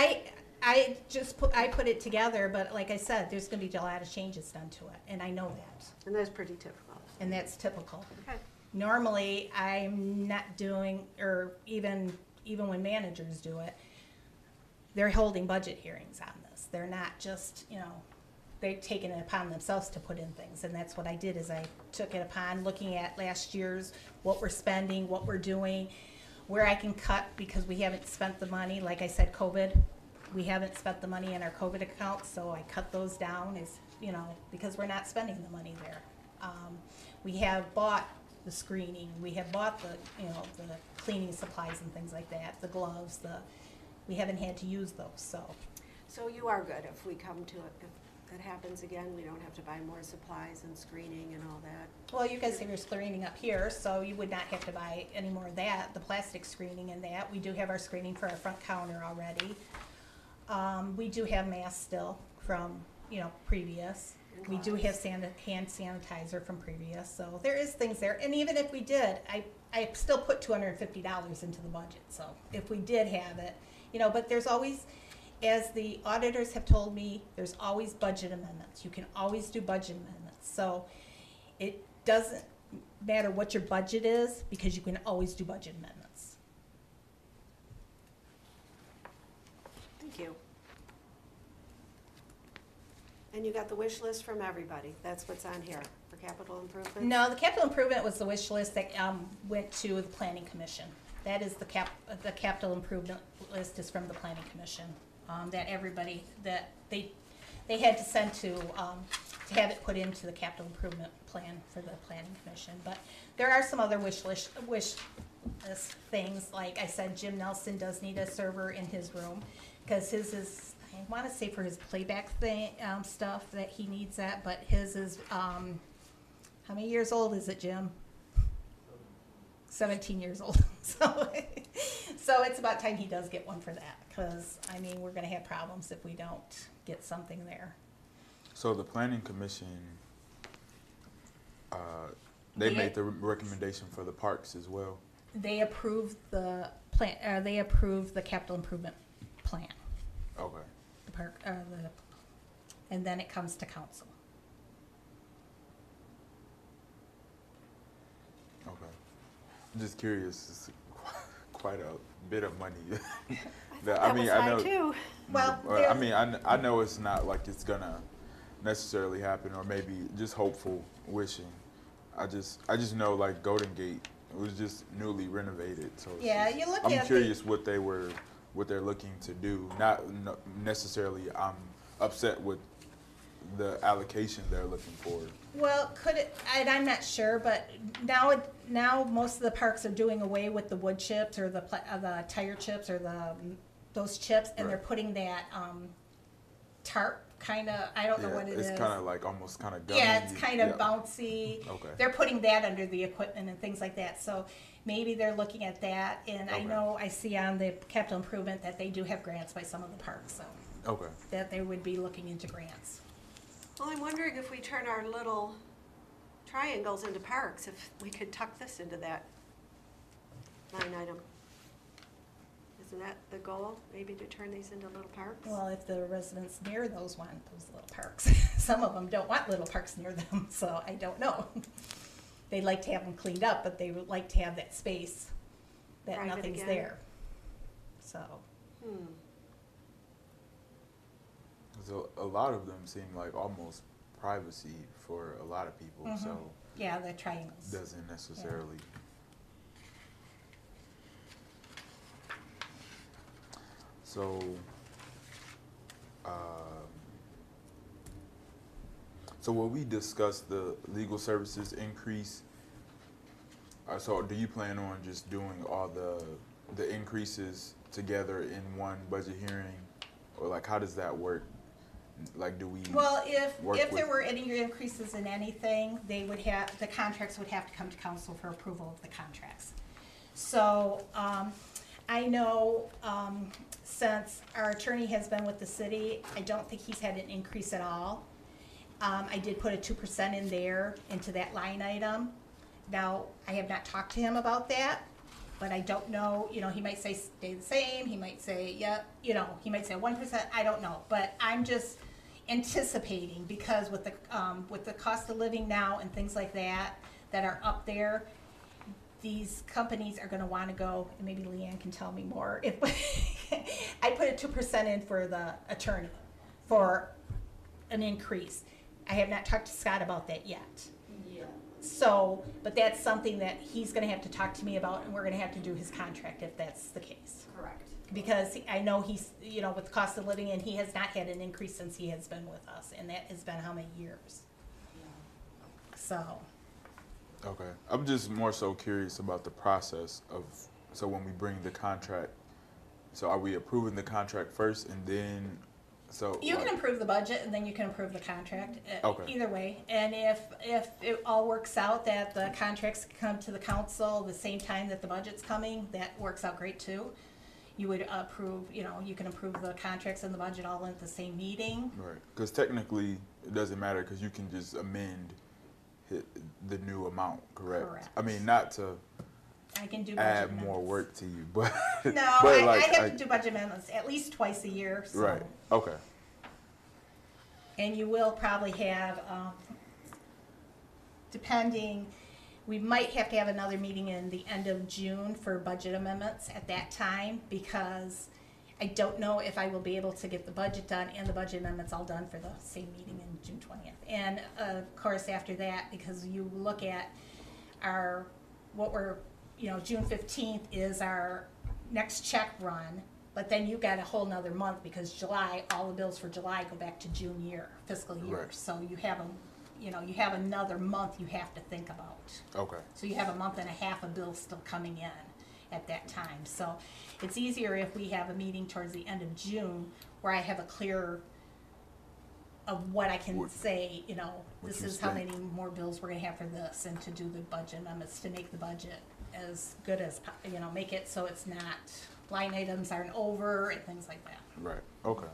I, I just put, I put it together, but like I said, there's gonna be a lot of changes done to it, and I know that, And that's pretty typical. and that's typical. Okay, Normally, I'm not doing, or even, even when managers do it, they're holding budget hearings on this. They're not just, you know, they're taking it upon themselves to put in things, and that's what I did, is I took it upon looking at last year's, what we're spending, what we're doing, where I can cut, because we haven't spent the money, like I said, COVID, we haven't spent the money in our COVID accounts, so I cut those down, is, you know, because we're not spending the money there. Um, we have bought the screening, we have bought the, you know, the cleaning supplies and things like that, the gloves, the, we haven't had to use those, so. so you are good if we come to it, if that happens again, we don't have to buy more supplies and screening and all that? Well, you guys have your screening up here, so you would not have to buy any more of that, the plastic screening and that. We do have our screening for our front counter already. Um, we do have masks still from, you know, previous. We do have san- hand sanitizer from previous, so there is things there. And even if we did, I, I still put two hundred and fifty dollars into the budget, so if we did have it, you know, but there's always, as the auditors have told me, there's always budget amendments. You can always do budget amendments, so it doesn't matter what your budget is, because you can always do budget amendments. Thank you. And you got the wish list from everybody, that's what's on here for capital improvement? No, the capital improvement was the wish list that, um, went to the planning commission. That is the cap, the capital improvement list is from the planning commission, um, that everybody, that they, they had to send to, um, to have it put into the capital improvement plan for the planning commission. But there are some other wish list, wish list things, like I said, Jim Nelson does need a server in his room, cause his is, I wanna say for his playback thing, um, stuff, that he needs that, but his is, um, How many years old is it, Jim? 17 years old. So, so it's about time he does get one for that, because, I mean, we're gonna have problems if we don't get something there. So the planning commission, uh, they They- made the recommendation for the parks as well. They approved the plan, uh, they approved the capital improvement plan, Okay. the park, uh, the, and then it comes to council. Okay. I'm just curious. It's quite a bit of money. That- That mean, was I know. too. Well, I mean, I, I know it's not like it's gonna necessarily happen, or maybe just hopeful wishing. I just, I just know like Golden Gate was just newly renovated, so. Yeah, just- you look I'm at the- curious what they were, what they're looking to do. Not necessarily, I'm upset with the allocation they're looking for. Well, could it, and I'm not sure, but now, it- now most of the parks are doing away with the wood chips or the, pla- uh, the tire chips or the, those chips, and they're Right. putting that, um, tarp kinda, I don't know what it is. it's kind of like almost kind of gummy. Yeah, it's kind of yeah. bouncy. Okay. They're putting that under the equipment and things like that, so maybe they're looking at that, and I Okay. know, I see on the capital improvement that they do have grants by some of the parks, so, Okay. that they would be looking into grants. Well, I'm wondering if we turn our little triangles into parks, if we could tuck this into that line item. Isn't that the goal, maybe to turn these into little parks? Well, if the residents near those want those little parks, some of them don't want little parks near them, so I don't know. They'd like to have them cleaned up, but they would like to have that space, that Private nothing's again. there. So, Hmm. 'Cause a, lot of them seem like almost privacy for a lot of people, Mhm. so yeah, the triangles. doesn't necessarily. So, um, so will we discuss the legal services increase? Uh, so do you plan on just doing all the, the increases together in one budget hearing? Or like, how does that work? Like, do we? Well, if, work if there with- were any increases in anything, they would have, the contracts would have to come to council for approval of the contracts. So, um, I know, um, since our attorney has been with the city, I don't think he's had an increase at all. Um, I did put a two percent in there, into that line item. Now, I have not talked to him about that, but I don't know, you know, he might say stay the same, he might say, yep, you know, he might say one percent, I don't know. But I'm just anticipating, because with the, um, with the cost of living now and things like that, that are up there, these companies are gonna wanna go, and maybe Leanne can tell me more, if, I put a two percent in for the attorney, for an increase. I have not talked to Scott about that yet. Yeah. So, but that's something that he's gonna have to talk to me about, and we're gonna have to do his contract if that's the case. Correct. Because I know he's, you know, with the cost of living, and he has not had an increase since he has been with us, and that has been how many years? So, Okay, I'm just more so curious about the process of, so when we bring the contract, so are we approving the contract first and then, so? you can like- approve the budget, and then you can approve the contract, uh, Okay. either way. And if, if it all works out that the contracts come to the council the same time that the budget's coming, that works out great too. You would approve, you know, you can approve the contracts and the budget all at the same meeting. Right, because technically, it doesn't matter, because you can just amend the new amount, correct? Correct. I mean, not to I can do budget add more work to you, but. No, but I, like, I have to do budget amendments at least twice a year, so. Right, okay, And you will probably have, um, depending, we might have to have another meeting in the end of June for budget amendments at that time, because I don't know if I will be able to get the budget done and the budget amendments all done for the same meeting in June twentieth. And, uh, of course, after that, because you look at our, what we're, you know, June fifteenth is our next check run, but then you got a whole nother month, because July, all the bills for July go back to June year, fiscal year. Right. So you have a, you know, you have another month you have to think about. okay, So you have a month and a half of bills still coming in at that time. So it's easier if we have a meeting towards the end of June where I have a clearer of what I can What- say, you know, what this you is how think. many more bills we're gonna have for this, and to do the budget um, amendments, to make the budget as good as, po- you know, make it so it's not, line items aren't over and things like that. Right, okay.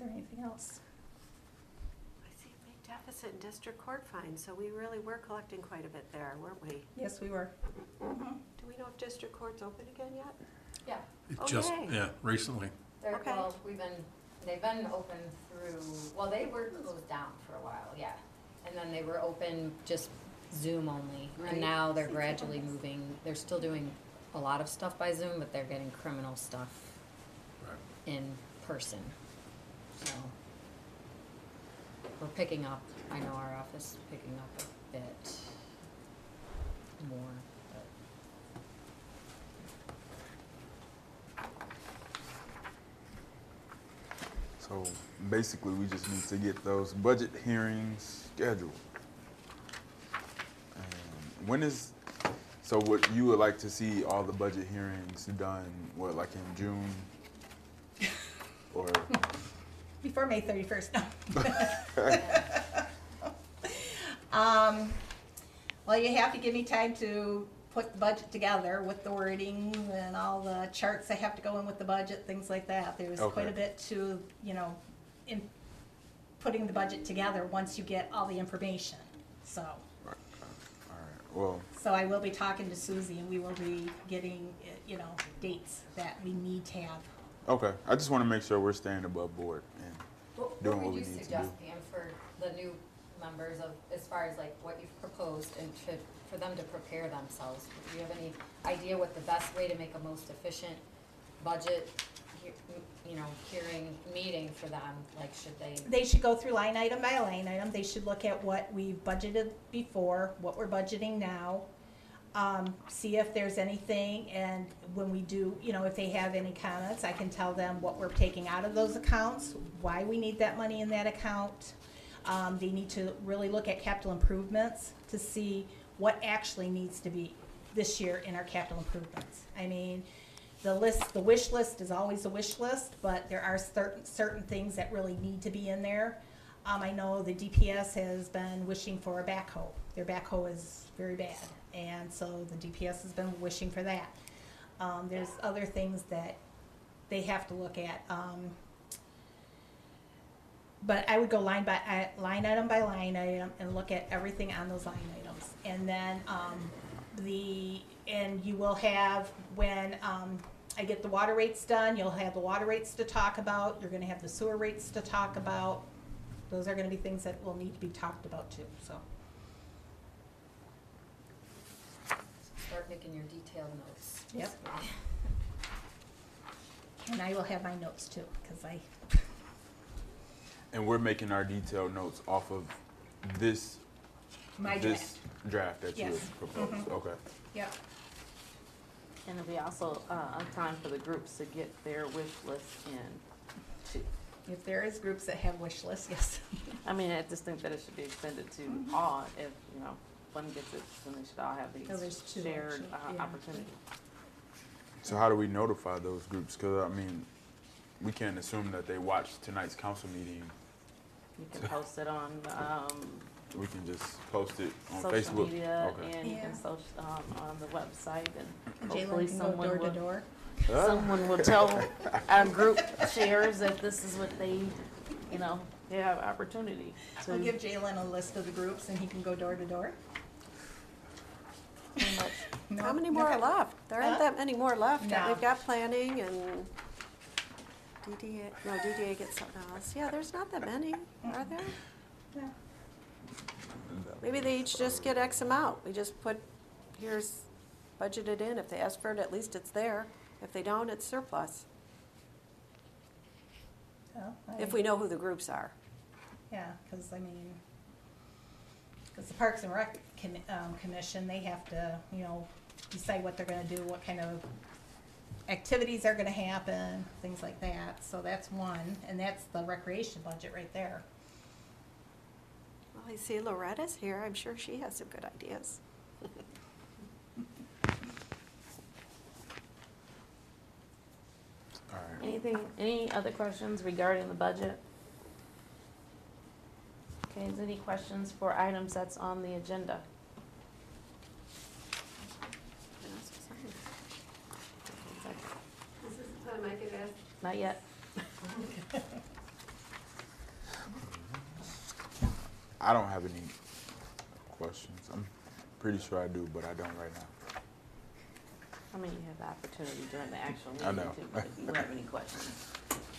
There anything else? I see a big deficit in district court fines, so we really were collecting quite a bit there, weren't we? Yes, we were. Mm-hmm. Do we know if district court's open again yet? Yeah, It just, yay. yeah, recently. they're, Okay. well, we've been, they've been open through, well, they were closed down for a while, yeah. And then they were open just Zoom only, Right. and now they're gradually moving, they're still doing a lot of stuff by Zoom, but they're getting criminal stuff in person, so. We're picking up, I know our office is picking up a bit more, but. So basically, we just need to get those budget hearings scheduled. And when is, so what, you would like to see all the budget hearings done, what, like in June? Or, Before May thirty-first, no. Um, well, you have to give me time to put the budget together with the wording and all the charts that have to go in with the budget, things like that. There's quite a bit to, you know, in putting the budget together once you get all the information, so. all right, well, So I will be talking to Susie and we will be getting, you know, dates that we need to have. okay, I just want to make sure we're staying above board What, doing what what would we you need to suggest, do. Pam, for the new members of, as far as like what you've proposed and to, for them to prepare themselves? Do you have any idea what the best way to make a most efficient budget, he- you know, hearing, meeting for them? Like, should they, They should go through line item by line item, they should look at what we've budgeted before, what we're budgeting now. Um, see if there's anything, and when we do, you know, if they have any comments, I can tell them what we're taking out of those accounts, why we need that money in that account. Um, they need to really look at capital improvements to see what actually needs to be this year in our capital improvements. I mean, the list, the wish list is always a wish list, but there are certain, certain things that really need to be in there. Um, I know the DPS has been wishing for a backhoe. Their backhoe is very bad, and so the DPS has been wishing for that. Um, there's other things that they have to look at. Um, but I would go line by, line item by line item and look at everything on those line items. And then, um, the, and you will have, when, um, I get the water rates done, you'll have the water rates to talk about, you're gonna have the sewer rates to talk about. Those are gonna be things that will need to be talked about too, so. Start making your detailed notes? Yep. And I will have my notes too, cause I, And we're making our detailed notes off of this, my this draft, draft that you Yes. proposed, Mhm. okay. yep. And it'll be also uh, a time for the groups to get their wish list in too. If there is groups that have wish lists, yes. I mean, I just think that it should be extended to all, if, you know, one gets it, then they should all have Oh, there's these two, shared actually, uh, yeah. opportunity. So how do we notify those groups? Cause I mean, we can't assume that they watched tonight's council meeting. You can post it on, um, We can just post it on social Facebook. media Okay. and you can Yeah. social, um, on the website and Jalen hopefully can go someone door to will, door. Someone will tell our group shares that this is what they, you know, they have opportunity to. We'll give Jalen a list of the groups and he can go door to door. pretty much No, How many more okay. are left? There aren't Huh? that many more left. No. We've got planning and DDA, no, DDA gets something else. Yeah, there's not that many, are there? Yeah. Maybe they each just get X amount. We just put, here's budgeted in. If they ask for it, at least it's there. If they don't, it's surplus. Well, If we know who the groups are. Yeah, cause I mean, cause the Parks and Rec commi- um, commission, they have to, you know, decide what they're gonna do, what kind of activities are gonna happen, things like that, so that's one, and that's the recreation budget right there. Well, I see Loretta's here. I'm sure she has some good ideas. All right. Anything, any other questions regarding the budget? Okay, is any questions for items that's on the agenda? Is the time I could ask? Not yet. I don't have any questions. I'm pretty sure I do, but I don't right now. I mean, you have the opportunity during the actual I meeting know. too, but if you have any questions.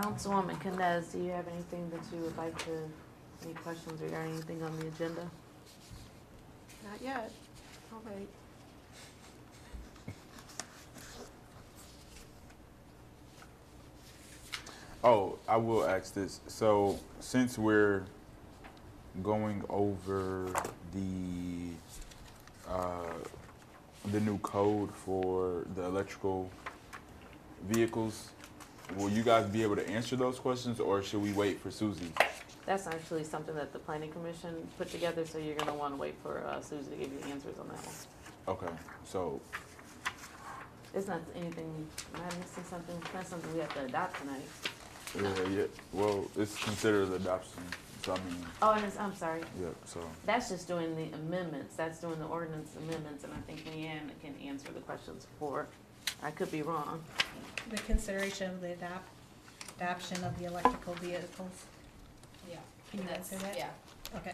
Councilwoman Canes, do you have anything that you would like to, any questions regarding anything on the agenda? Not yet. I'll. Oh, I will ask this. So since we're going over the uh, the new code for the electrical vehicles, will you guys be able to answer those questions, or should we wait for Susie? That's actually something that the planning commission put together, so you're gonna wanna wait for uh, Susie to give you the answers on that one. Okay, so It's not anything, am I missing something? It's not something we have to adopt tonight. yeah, yeah. Well, it's considered adoption. So I mean, Oh, and it's, I'm sorry, yeah. So that's just doing the amendments, that's doing the ordinance amendments, and I think Leanne can answer the questions for, I could be wrong. The consideration of the adopt, adoption of the electrical vehicles. Yeah. Can you That's- answer that? Yeah. Okay,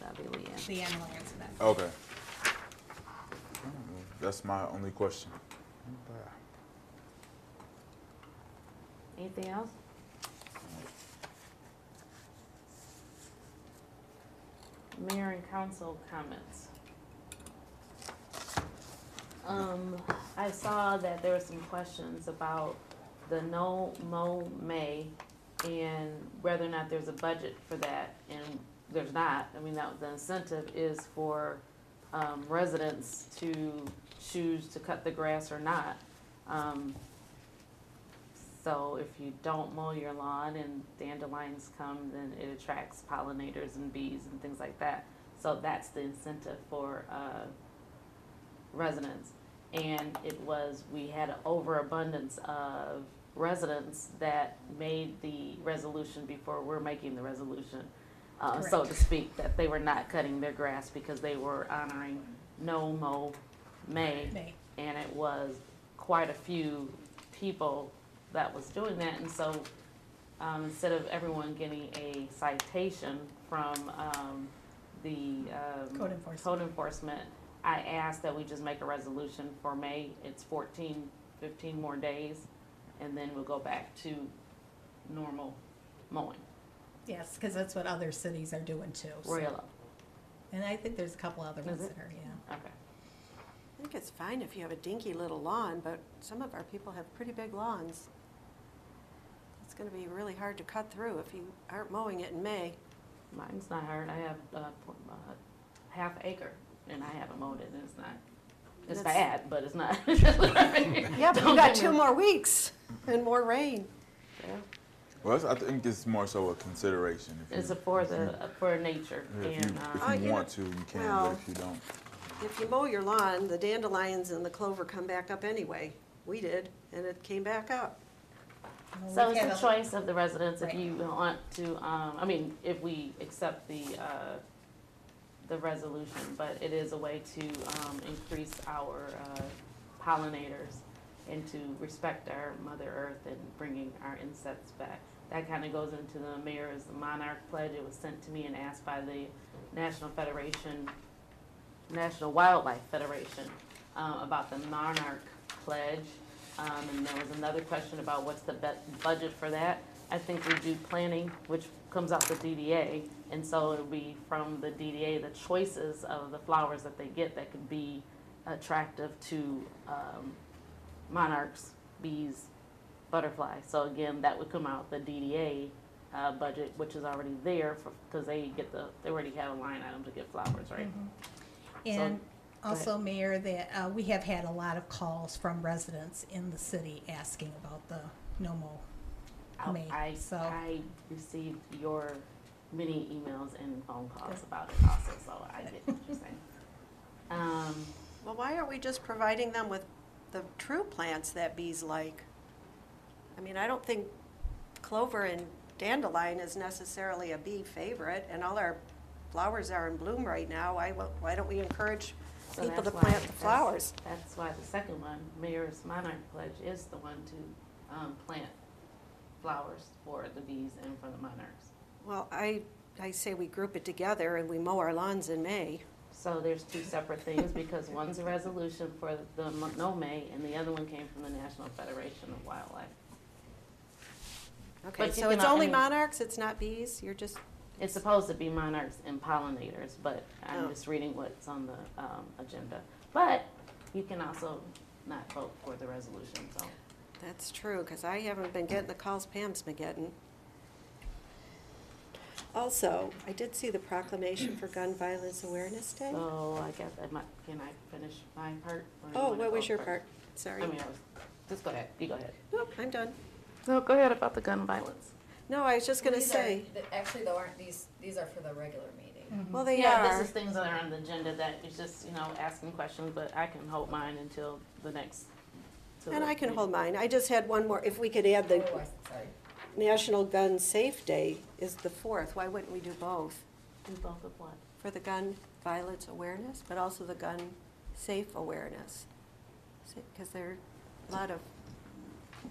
That'd be Leanne. Leanne will answer that. okay. That's my only question. Anything else? Mayor and council comments. Um, I saw that there were some questions about the no mow May and whether or not there's a budget for that, and there's not. I mean, that, the incentive is for, um, residents to choose to cut the grass or not. Um, so if you don't mow your lawn and dandelions come, then it attracts pollinators and bees and things like that. So that's the incentive for uh, residents. And it was, we had an overabundance of residents that made the resolution before we're making the resolution, uh, so to speak, that they were not cutting their grass because they were honoring no mow May May. and it was quite a few people that was doing that, and so, um, instead of everyone getting a citation from, um, the, um. Code enforcement. Code enforcement, I ask that we just make a resolution for May, it's 14, 15 more days, and then we'll go back to normal mowing, Yes, because that's what other cities are doing too. so- Royal, And I think there's a couple other ones it? that are, yeah. okay. I think it's fine if you have a dinky little lawn, but some of our people have pretty big lawns. It's gonna be really hard to cut through if you aren't mowing it in May. Mine's not hard, I have, uh, po- uh, half acre, and I haven't mowed it, and it's not, it's That's- bad, but it's not. Yeah, but you got two more weeks and more rain. Yeah. Well, that's- I think it's more so a consideration. If It's you, a for the, uh, for nature, if you, and, if uh, Oh, you you know- want to, you can. well- but if you don't, If you mow your lawn, the dandelions and the clover come back up anyway. We did, and it came back up. Well, so it's had a choice of the residents if Right. you want to, um, I mean, if we accept the, uh, the resolution, but it is a way to, um, increase our, uh, pollinators and to respect our Mother Earth and bringing our insects back. That kind of goes into the mayor's monarch pledge. It was sent to me and asked by the National Federation, National Wildlife Federation, um, about the monarch pledge. Um, and there was another question about what's the budget for that. I think we do planning, which comes out the DDA, and so it'll be from the DDA, the choices of the flowers that they get that could be attractive to, um, monarchs, bees, butterflies. So again, that would come out the DDA, uh, budget, which is already there cause they get the, they already have a line item to get flowers, right? And go also, Mayor, that, uh, we have had a lot of calls from residents in the city asking about the no mow. I- May, I, so- I received your many emails and phone calls about it also, so I get what you're saying. Um, Well, why aren't we just providing them with the true plants that bees like? I mean, I don't think clover and dandelion is necessarily a bee favorite, and all our flowers are in bloom right now. Why, won't- why don't we encourage So people to that's why- plant the that's- flowers? That's why the second one, Mayor's Monarch Pledge, is the one to, um, plant flowers for the bees and for the monarchs. Well, I, I say we group it together and we mow our lawns in May. So there's two separate things, because one's a resolution for the mo- no May, and the other one came from the National Federation of Wildlife. Okay, But you so it's uh, only I mean- monarchs, it's not bees? You're just, It's supposed to be monarchs and pollinators, but I'm Oh. just reading what's on the, um, agenda. But you can also not vote for the resolution, so. that's true, because I haven't been getting the calls Pam's been getting. Also, I did see the proclamation for Gun Violence Awareness Day. So I guess I might, can I finish my part? or you Oh, wanna what was your first? part? Sorry. I mean, I was, just go ahead, you go ahead. Nope, I'm done. No, go ahead about the gun violence. No, I was just gonna These are- say, th- Actually, though, aren't these, these are for the regular meeting. Mm-hmm. well, they Yeah, are. this is things that are on the agenda that is just, you know, asking questions, but I can hold mine until the next. till And the I can meeting. hold mine. I just had one more. If we could add the Oh, I- sorry. National Gun Safe Day is the fourth. Why wouldn't we do both? Do both of what? For the gun violence awareness, but also the gun safe awareness. Because there are a lot of,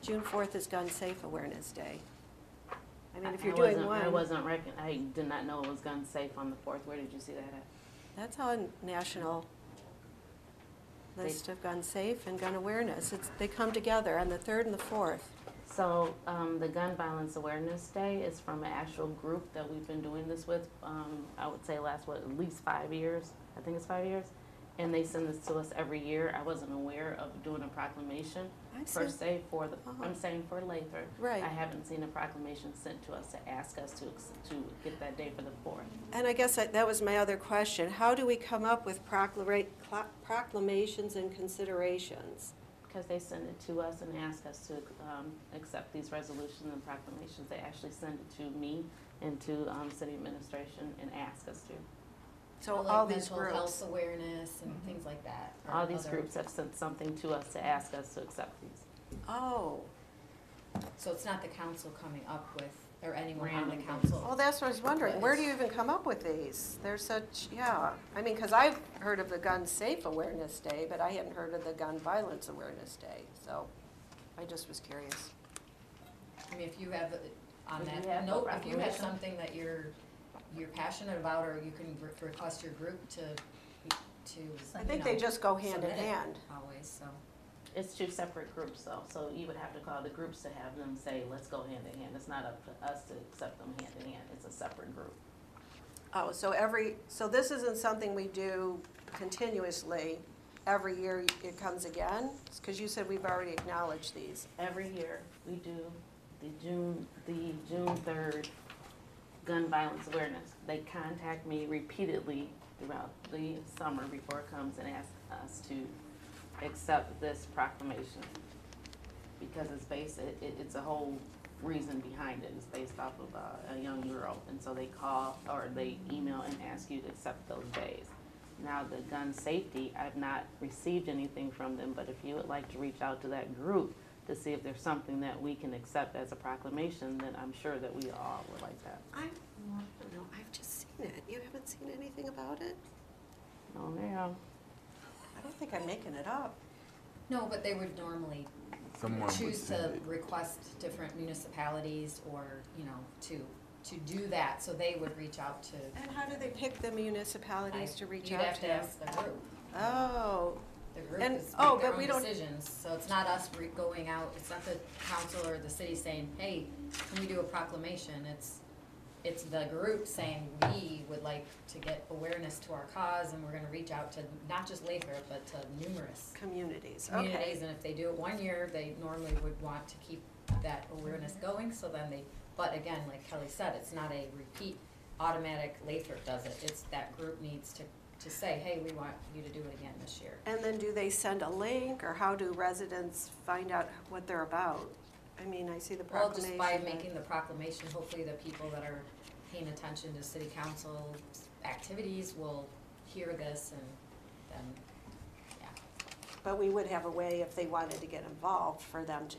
June fourth is Gun Safe Awareness Day. I mean, if you're doing wasn't- I one, wasn't reckon, I did not know it was gun safe on the fourth. Where did you see that at? that's on national list of gun safe and gun awareness. It's, they come together on the third and the fourth. So, um, the Gun Violence Awareness Day is from an actual group that we've been doing this with, um, I would say last, what, at least five years? I think it's five years. And they send this to us every year. I wasn't aware of doing a proclamation I per se for the, Uh-huh. I'm saying for Lathrop. Right. I haven't seen a proclamation sent to us to ask us to, to get that day for the fourth. And I guess that that was my other question. How do we come up with proclamations and considerations? Because they send it to us and ask us to, um, accept these resolutions and proclamations. They actually send it to me and to, um, city administration and ask us to. So Like all these Mental groups. health awareness and things like that. or All these other- groups have sent something to us to ask us to accept these. Oh, So it's not the council coming up with, or anyone on the Random council. well, that's what I was wondering. Where do you even come up with these? They're such, yeah. I mean, because I've heard of the Gun Safe Awareness Day, but I hadn't heard of the Gun Violence Awareness Day. So I just was curious. I mean, if you have, on If you that have note, if you have proclamation. something that you're, you're passionate about, or you can re- request your group to, to, I you think they just go hand in hand. Always, so. It's two separate groups though, so you would have to call the groups to have them say, let's go hand in hand. It's not up to us to accept them hand in hand. It's a separate group. Oh, so every, so this isn't something we do continuously. Every year it comes again? Because you said we've already acknowledged these. Every year, we do the June, the June third gun violence awareness. They contact me repeatedly throughout the summer before it comes and ask us to accept this proclamation. Because it's based, it, it- it's a whole reason behind it. It's based off of a, a young girl. And so they call or they email and ask you to accept those days. Now, the gun safety, I've not received anything from them, but if you would like to reach out to that group to see if there's something that we can accept as a proclamation, then I'm sure that we all would like that. I don't know, I've just seen it. You haven't seen anything about it? Oh, yeah. I don't think I'm making it up. No, but they would normally Someone would choose to it. request different municipalities or, you know, to, to do that, so they would reach out to. And how do they pick the municipalities to reach out to? You'd out have to to? ask the group. Oh, The group And- is oh, make their but we own don't- decisions, so it's not us re- going out, it's not the council or the city saying, hey, can we do a proclamation? It's, it's the group saying, we would like to get awareness to our cause, and we're gonna reach out to not just Lathrop, but to numerous communities, okay. communities, and if they do it one year, they normally would want to keep that awareness mm-hmm. going, so then they, but again, like Kelly said, it's not a repeat, automatic Lathrop does it, it's that group needs to, to say, hey, we want you to do it again this year. And then do they send a link, or how do residents find out what they're about? I mean, I see the Well, proclamation. just by making the proclamation, hopefully the people that are paying attention to city council activities will hear this and then, yeah. But we would have a way, if they wanted to get involved, for them to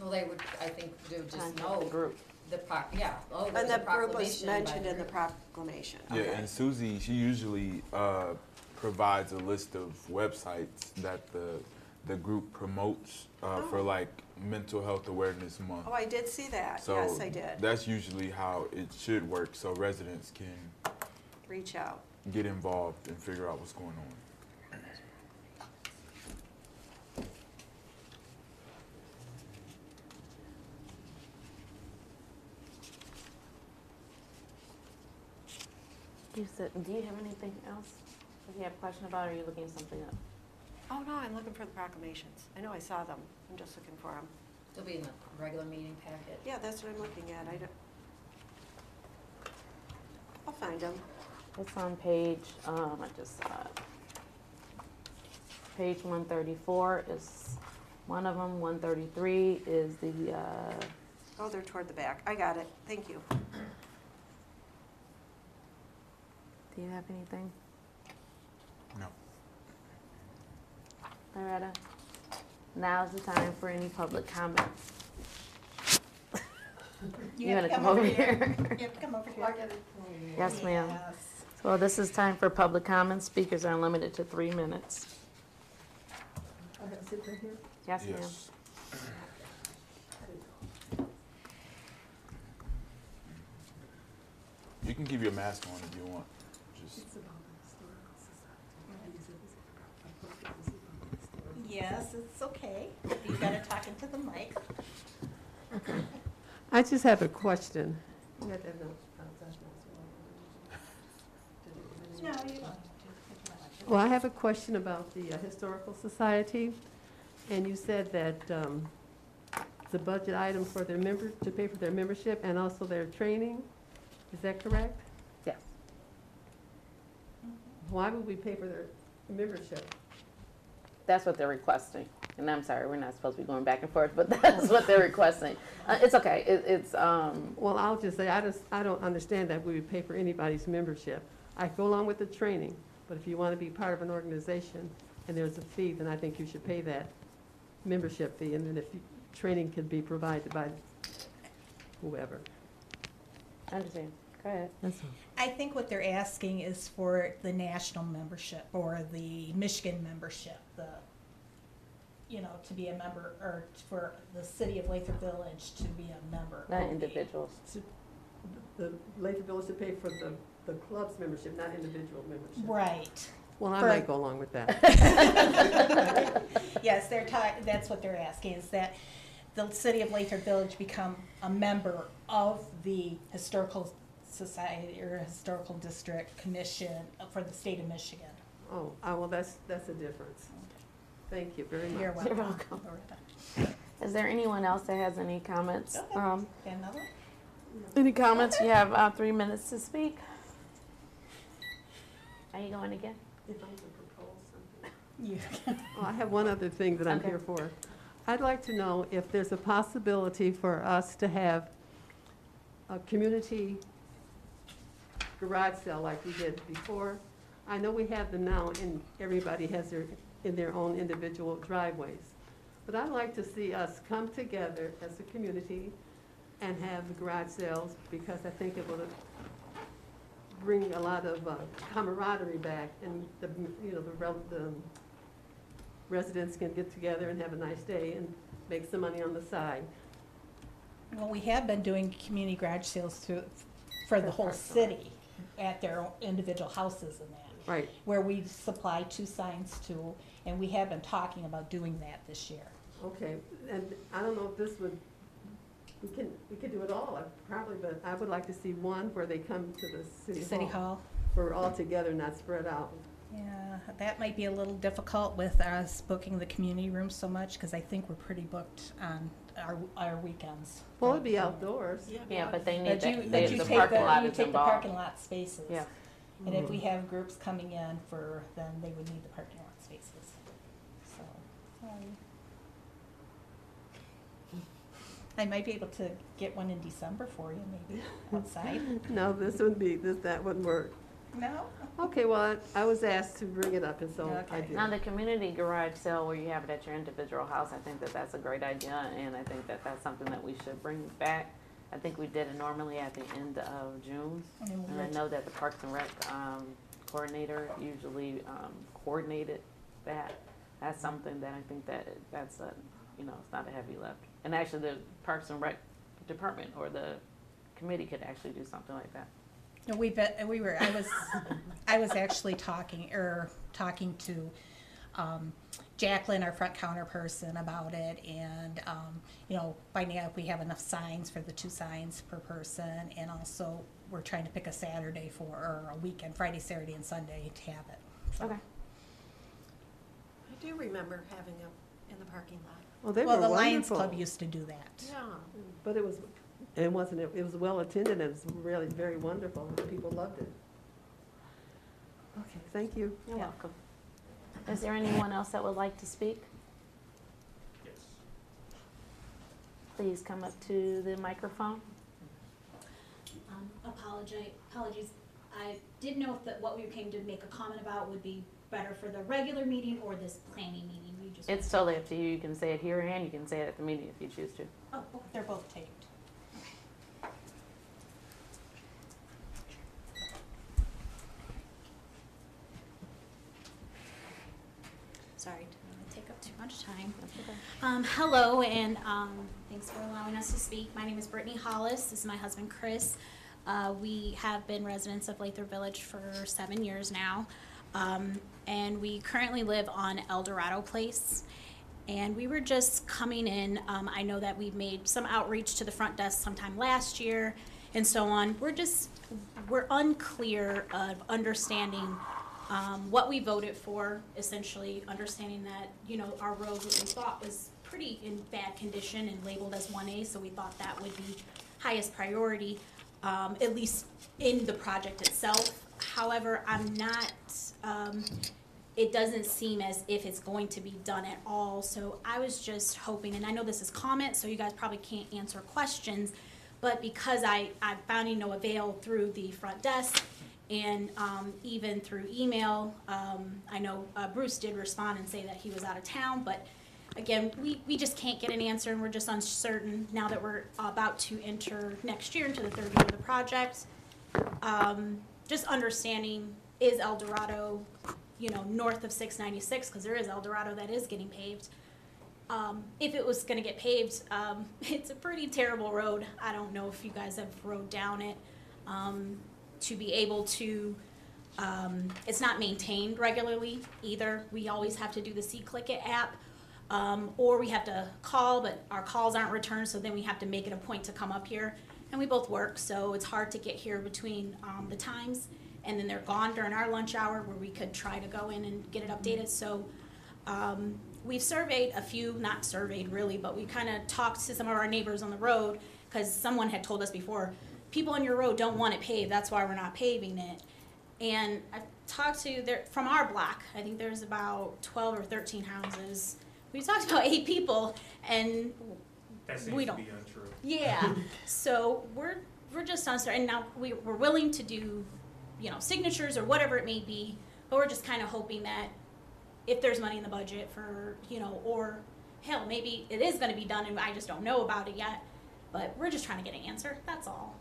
Well, they would, I think, do would just Contact know. the group. The pro, yeah, oh, And there's the group was proclamation by mentioned in the group. proclamation. Yeah, Okay. and Susie, she usually uh, provides a list of websites that the the group promotes uh, for Oh. like mental health awareness month. Oh, I did see that. So Yes, I did. That's usually how it should work, so residents can Reach out. get involved and figure out what's going on. You said, do you have anything else that you have a question about, or are you looking something up? Oh, no, I'm looking for the proclamations. I know I saw them. I'm just looking for them. They'll be in the regular meeting packet. Yeah, that's what I'm looking at. I don't. I'll find them. It's on page, um, I just saw it. Page one thirty-four is one of them, one thirty-three is the, uh, Oh, they're toward the back. I got it. Thank you. do you have anything? No. Loretta? Now's the time for any public comments. You have wanna to come over here? You have to come over here. Yes, ma'am. Yes. So this is time for public comments. Speakers are limited to three minutes. Yes, ma'am. Yes. You can keep your mask on if you want. Just Yes, it's okay. You gotta talk into the mic. I just have a question. No, you don't. Well, I have a question about the uh, Historical Society, and you said that um, the budget item for their member, to pay for their membership and also their training, is that correct? Yes. Why would we pay for their membership? That's what they're requesting. And I'm sorry, we're not supposed to be going back and forth, but that's what they're requesting. Uh, it's okay. It, it's, um, Well, I'll just say, I just, I don't understand that we would pay for anybody's membership. I go along with the training, but if you want to be part of an organization and there's a fee, then I think you should pay that membership fee, and then if you- training can be provided by whoever. I understand. Go. That's all. I think what they're asking is for the national membership or the Michigan membership, the, you know, to be a member, or for the city of Lathrop Village to be a member. Not individuals. The Lathrop Village to pay for the, the club's membership, not individual membership. Right. Well, I For- might go along with that. Yes, they're talking, that's what they're asking, is that the city of Lathrop Village become a member of the Historical Society or Historical District Commission for the state of Michigan. Oh, ah, well, that's, that's a difference. Thank you very much. You're welcome. welcome. Loretta. Is there anyone else that has any comments? Okay. Um, Got another? any comments? You have, uh, three minutes to speak. Are you going again? If I could propose something. You. Well, I have one other thing that I'm Okay. here for. I'd like to know if there's a possibility for us to have a community garage sale like we did before. I know we have them now, and everybody has their, in their own individual driveways. But I'd like to see us come together as a community and have the garage sales, because I think it will bring a lot of uh, camaraderie back, and the, you know, the rel- the residents can get together and have a nice day and make some money on the side. Well, we have been doing community garage sales for the whole city at their individual houses and that. Right. Where we supply two signs to, and we have been talking about doing that this year. Okay, and I don't know if this would, we can, we could do it all, uh, probably, but I would like to see one where they come to the city hall. City Hall. We're all together, not spread out. Yeah, that might be a little difficult with us booking the community room so much, because I think we're pretty booked on our, our weekends. Well, it'd be outdoors. Yeah, but they need, But the, you, they- but you the take parking lot the, you is take the parking involved. lot spaces. Yeah. And if we mm. have groups coming in for, then they would need the parking lot spaces. So, sorry. I might be able to get one in December for you, maybe, outside. No, this wouldn't be, this, that wouldn't work. No? Okay, well, I I was asked to bring it up, and so I Okay. did. Now, the community garage sale where you have it at your individual house, I think that that's a great idea, and I think that that's something that we should bring back. I think we did it normally at the end of June, And then and I know that the Parks and Rec, um, coordinator usually, um, coordinated that. That's something that I think that, that's a, you know, it's not a heavy lift. And actually, the Parks and Rec department or the committee could actually do something like that. No, we bet, we were, I was, I was actually talking, or talking to, um, Jacqueline, our front counter person about it, and, um, you know, finding out if we have enough signs for the two signs per person, and also, we're trying to pick a Saturday for, or a weekend, Friday, Saturday, and Sunday to have it. So- Okay. I do remember having them in the parking lot. Well, they Well, were the Lions wonderful. Club used to do that. Yeah. But it was, it wasn't, it was well attended, and it was really very wonderful, and people loved it. Okay, thank you. You're Yeah. welcome. Is there anyone else that would like to speak? Yes. Please come up to the microphone. Um, apologize, apologies. I didn't know if that what we came to make a comment about would be better for the regular meeting or this planning meeting. We just. It's totally up to you. You can say it here and you can say it at the meeting if you choose to. Oh, okay. They're both taped. Sorry, didn't want to take up too much time. Um, hello, and, um, thanks for allowing us to speak. My name is Brittany Hollis. This is my husband, Chris. Uh, we have been residents of Lathrop Village for seven years now. Um, and we currently live on El Dorado Place. And we were just coming in, um, I know that we've made some outreach to the front desk sometime last year and so on. We're just, we're unclear of understanding um, what we voted for, essentially understanding that, you know, our road, what we thought was pretty in bad condition and labeled as one A, so we thought that would be highest priority, um, at least in the project itself. However, I'm not, um, it doesn't seem as if it's going to be done at all, so I was just hoping, and I know this is comment, so you guys probably can't answer questions, but because I, I found no avail through the front desk, and um, even through email, um, I know uh, Bruce did respond and say that he was out of town, but again, we, we just can't get an answer and we're just uncertain now that we're about to enter next year into the third year of the project. Um, just understanding, is El Dorado, you know, north of six ninety-six, because there is El Dorado that is getting paved. Um, if it was gonna get paved, um, it's a pretty terrible road. I don't know if you guys have rode down it. Um, to be able to, um, it's not maintained regularly either. We always have to do the SeeClickFix app. Um, or we have to call, but our calls aren't returned, so then we have to make it a point to come up here. And we both work, so it's hard to get here between, um, the times. And then they're gone during our lunch hour where we could try to go in and get it updated, so, um, we've surveyed a few, not surveyed really, but we kind of talked to some of our neighbors on the road, because someone had told us before, people on your road don't want it paved, that's why we're not paving it. And I've talked to, there, from our block, I think there's about twelve or thirteen houses. We talked to about eight people, and That We seems to don't- be untrue. yeah, so we're, we're just uncertain, and now we, we're willing to do, you know, signatures or whatever it may be, but we're just kind of hoping that if there's money in the budget for, you know, or hell, maybe it is gonna be done and I just don't know about it yet, but we're just trying to get an answer, that's all.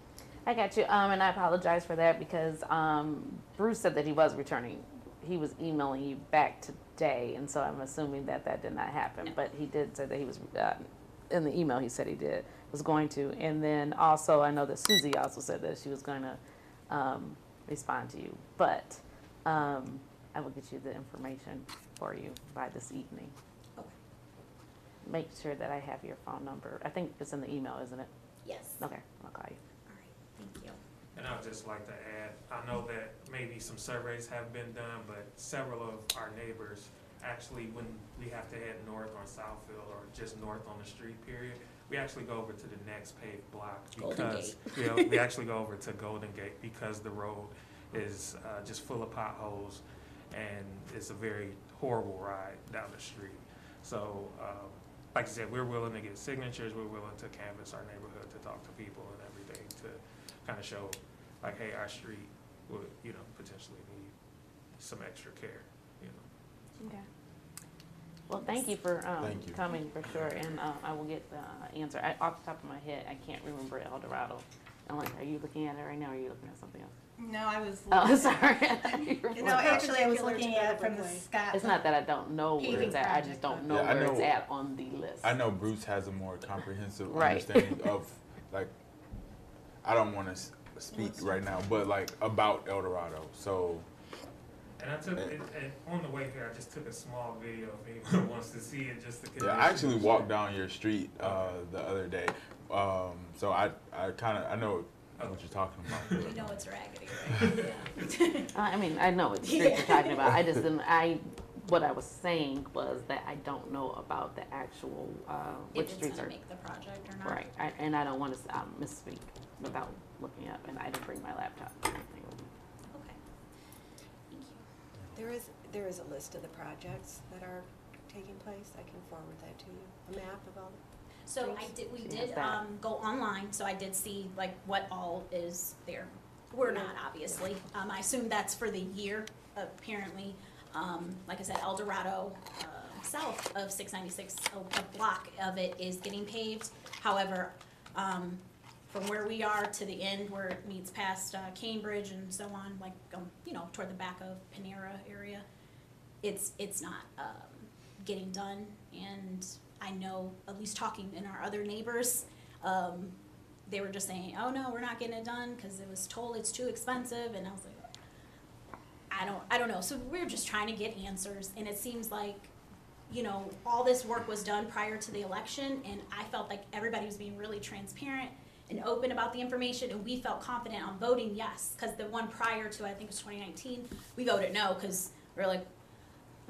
I got you, um, and I apologize for that because, um, Bruce said that he was returning. He was emailing you back today, and so I'm assuming that that did not happen. But he did say that he was, uh, in the email, he said he did, was going to. And then also, I know that Susie also said that she was gonna, um, respond to you. But, um, I will get you the information for you by this evening. Okay. Make sure that I have your phone number. I think it's in the email, isn't it? Yes. Okay, I'll call you. All right, thank you. And I'd just like to add, I know that maybe some surveys have been done, but several of our neighbors, actually, when we have to head north on Southfield or just north on the street period, we actually go over to the next paved block Golden because, yeah, we actually go over to Golden Gate because the road is, uh, just full of potholes and it's a very horrible ride down the street. So, um, like I said, we're willing to get signatures, we're willing to canvass our neighborhood, to talk to people and everything, to kind of show, like, hey, our street would, you know, potentially need some extra care, you know. Okay. Well, thank you for um, Thank you. coming, for sure, and uh, I will get the answer. I- Off the top of my head, I can't remember El Dorado. I'm like, are you looking at it right now, or are you looking at something else? No, I was. Oh, looking- sorry. I thought you were No, looking- actually, I was Perpendicular to looking at it from the Meadowbrook Way. Scott. It's not that I don't know where it's at, I just don't know Yeah, I where it's know- at on the list. I know Bruce has a more comprehensive Right. understanding of, like, I don't want to speak right now, but like about El Dorado. So And I took, it, and on the way here, I just took a small video if anyone wants to see it, just to. yeah, I actually walked down your street uh, the other day. Um, so I, I kind of I know what you're talking about. You know it's raggedy, right? Uh, I mean, I know what street you're talking about, I just didn't, I, what I was saying was that I don't know about the actual, uh, which If it's streets are. make the project or not. Right, I- and I don't want to um, misspeak without looking up, and I didn't bring my laptop or anything. Okay. Thank you. There is, there is a list of the projects that are taking place. I can forward that to you, a map of all. So I did, we She did, that. um, go online, so I did see like what all is there. We're not, obviously. Um, I assume that's for the year, apparently. Um, like I said, El Dorado, uh, south of six ninety-six, a, a block of it is getting paved. However, um, from where we are to the end where it meets past, uh, Cambridge and so on, like, um, you know, toward the back of Panera area, it's, it's not, um, getting done, and I know, at least talking in our other neighbors, um, they were just saying, oh no, we're not getting it done, cause it was told it's too expensive, and I was like, I don't, I don't know, so we're just trying to get answers, and it seems like, you know, all this work was done prior to the election, and I felt like everybody was being really transparent and open about the information, and we felt confident on voting yes, cause the one prior to, I think it was twenty nineteen, we voted no, cause we we're like,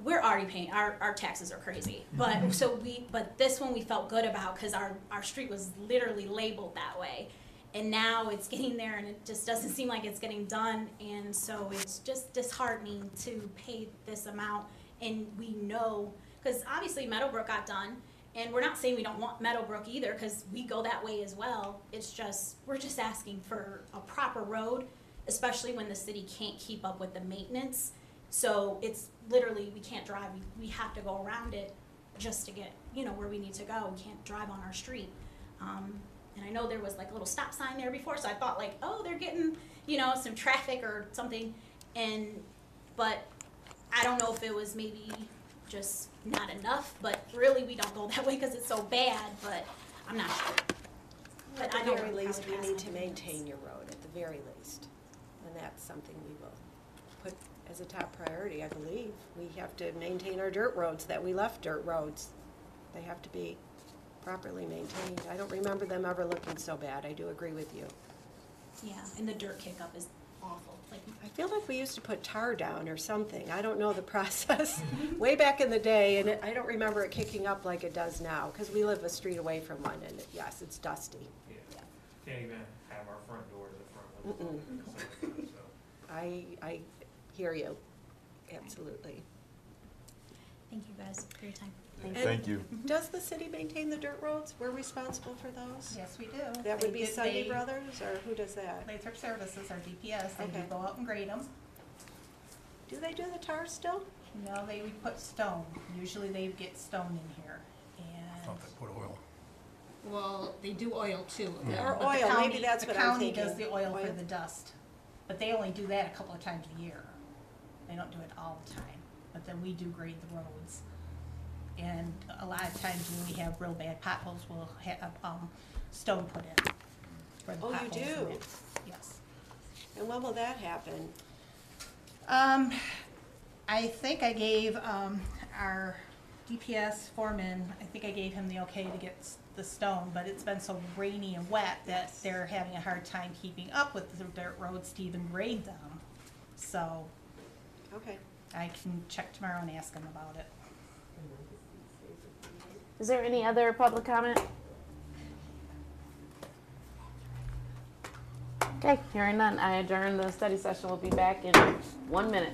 we're already paying our, our taxes are crazy. Mm-hmm. But so we but this one we felt good about because our our street was literally labeled that way. And now it's getting there and it just doesn't seem like it's getting done and so it's just disheartening to pay this amount and we know because obviously meadowbrook got done and we're not saying we don't want meadowbrook either because we go that way as well it's just we're just asking for a proper road especially when the city can't keep up with the maintenance so it's literally, we can't drive, we, we have to go around it just to get, you know, where we need to go. We can't drive on our street. Um, and I know there was like a little stop sign there before, so I thought like, oh, they're getting, you know, some traffic or something. And, but I don't know if it was maybe just not enough, but really we don't go that way because it's so bad, but I'm not sure. At But I the know very we're least, we probably need to maintain your road, at the very least. And that's something we will put as a top priority, I believe. We have to maintain our dirt roads, that we left dirt roads. They have to be properly maintained. I don't remember them ever looking so bad, I do agree with you. Yeah, and the dirt kick-up is awful, I feel like we used to put tar down or something. I don't know the process. Way back in the day, and it- I don't remember it kicking up like it does now, because we live a street away from one, and it- yes, it's dusty. Yeah, can't even have our front doors at front. Mm-mm. So, so. I, I hear you, absolutely. thank you guys for your time. Thank you. Does the city maintain the dirt roads? We're responsible for those? Yes, we do. That They would be did- Sunday they- Brothers, or who does that? Lathrop Services, our DPS, they do Okay. go out and grade them. Do they do the tar still? No, they would put stone. Usually they get stone in here. I thought they put oil. well, they do oil too. Mm. Or but the oil, maybe county- that's what I'm The county does thinking. the oil for Oil. the dust. But they only do that a couple of times a year. They don't do it all the time. But then we do grade the roads. And a lot of times when we have real bad potholes, we'll have, um, stone put in. where the Oh, you potholes are do? in. Yes. And when will that happen? Um, I think I gave, um, our DPS foreman, I think I gave him the okay to get s- the stone, but it's been so rainy and wet that they're having a hard time keeping up with the dirt roads to even grade them. So Okay. I can check tomorrow and ask him about it. Is there any other public comment? Okay, hearing none, I adjourn the study session. We'll be back in one minute.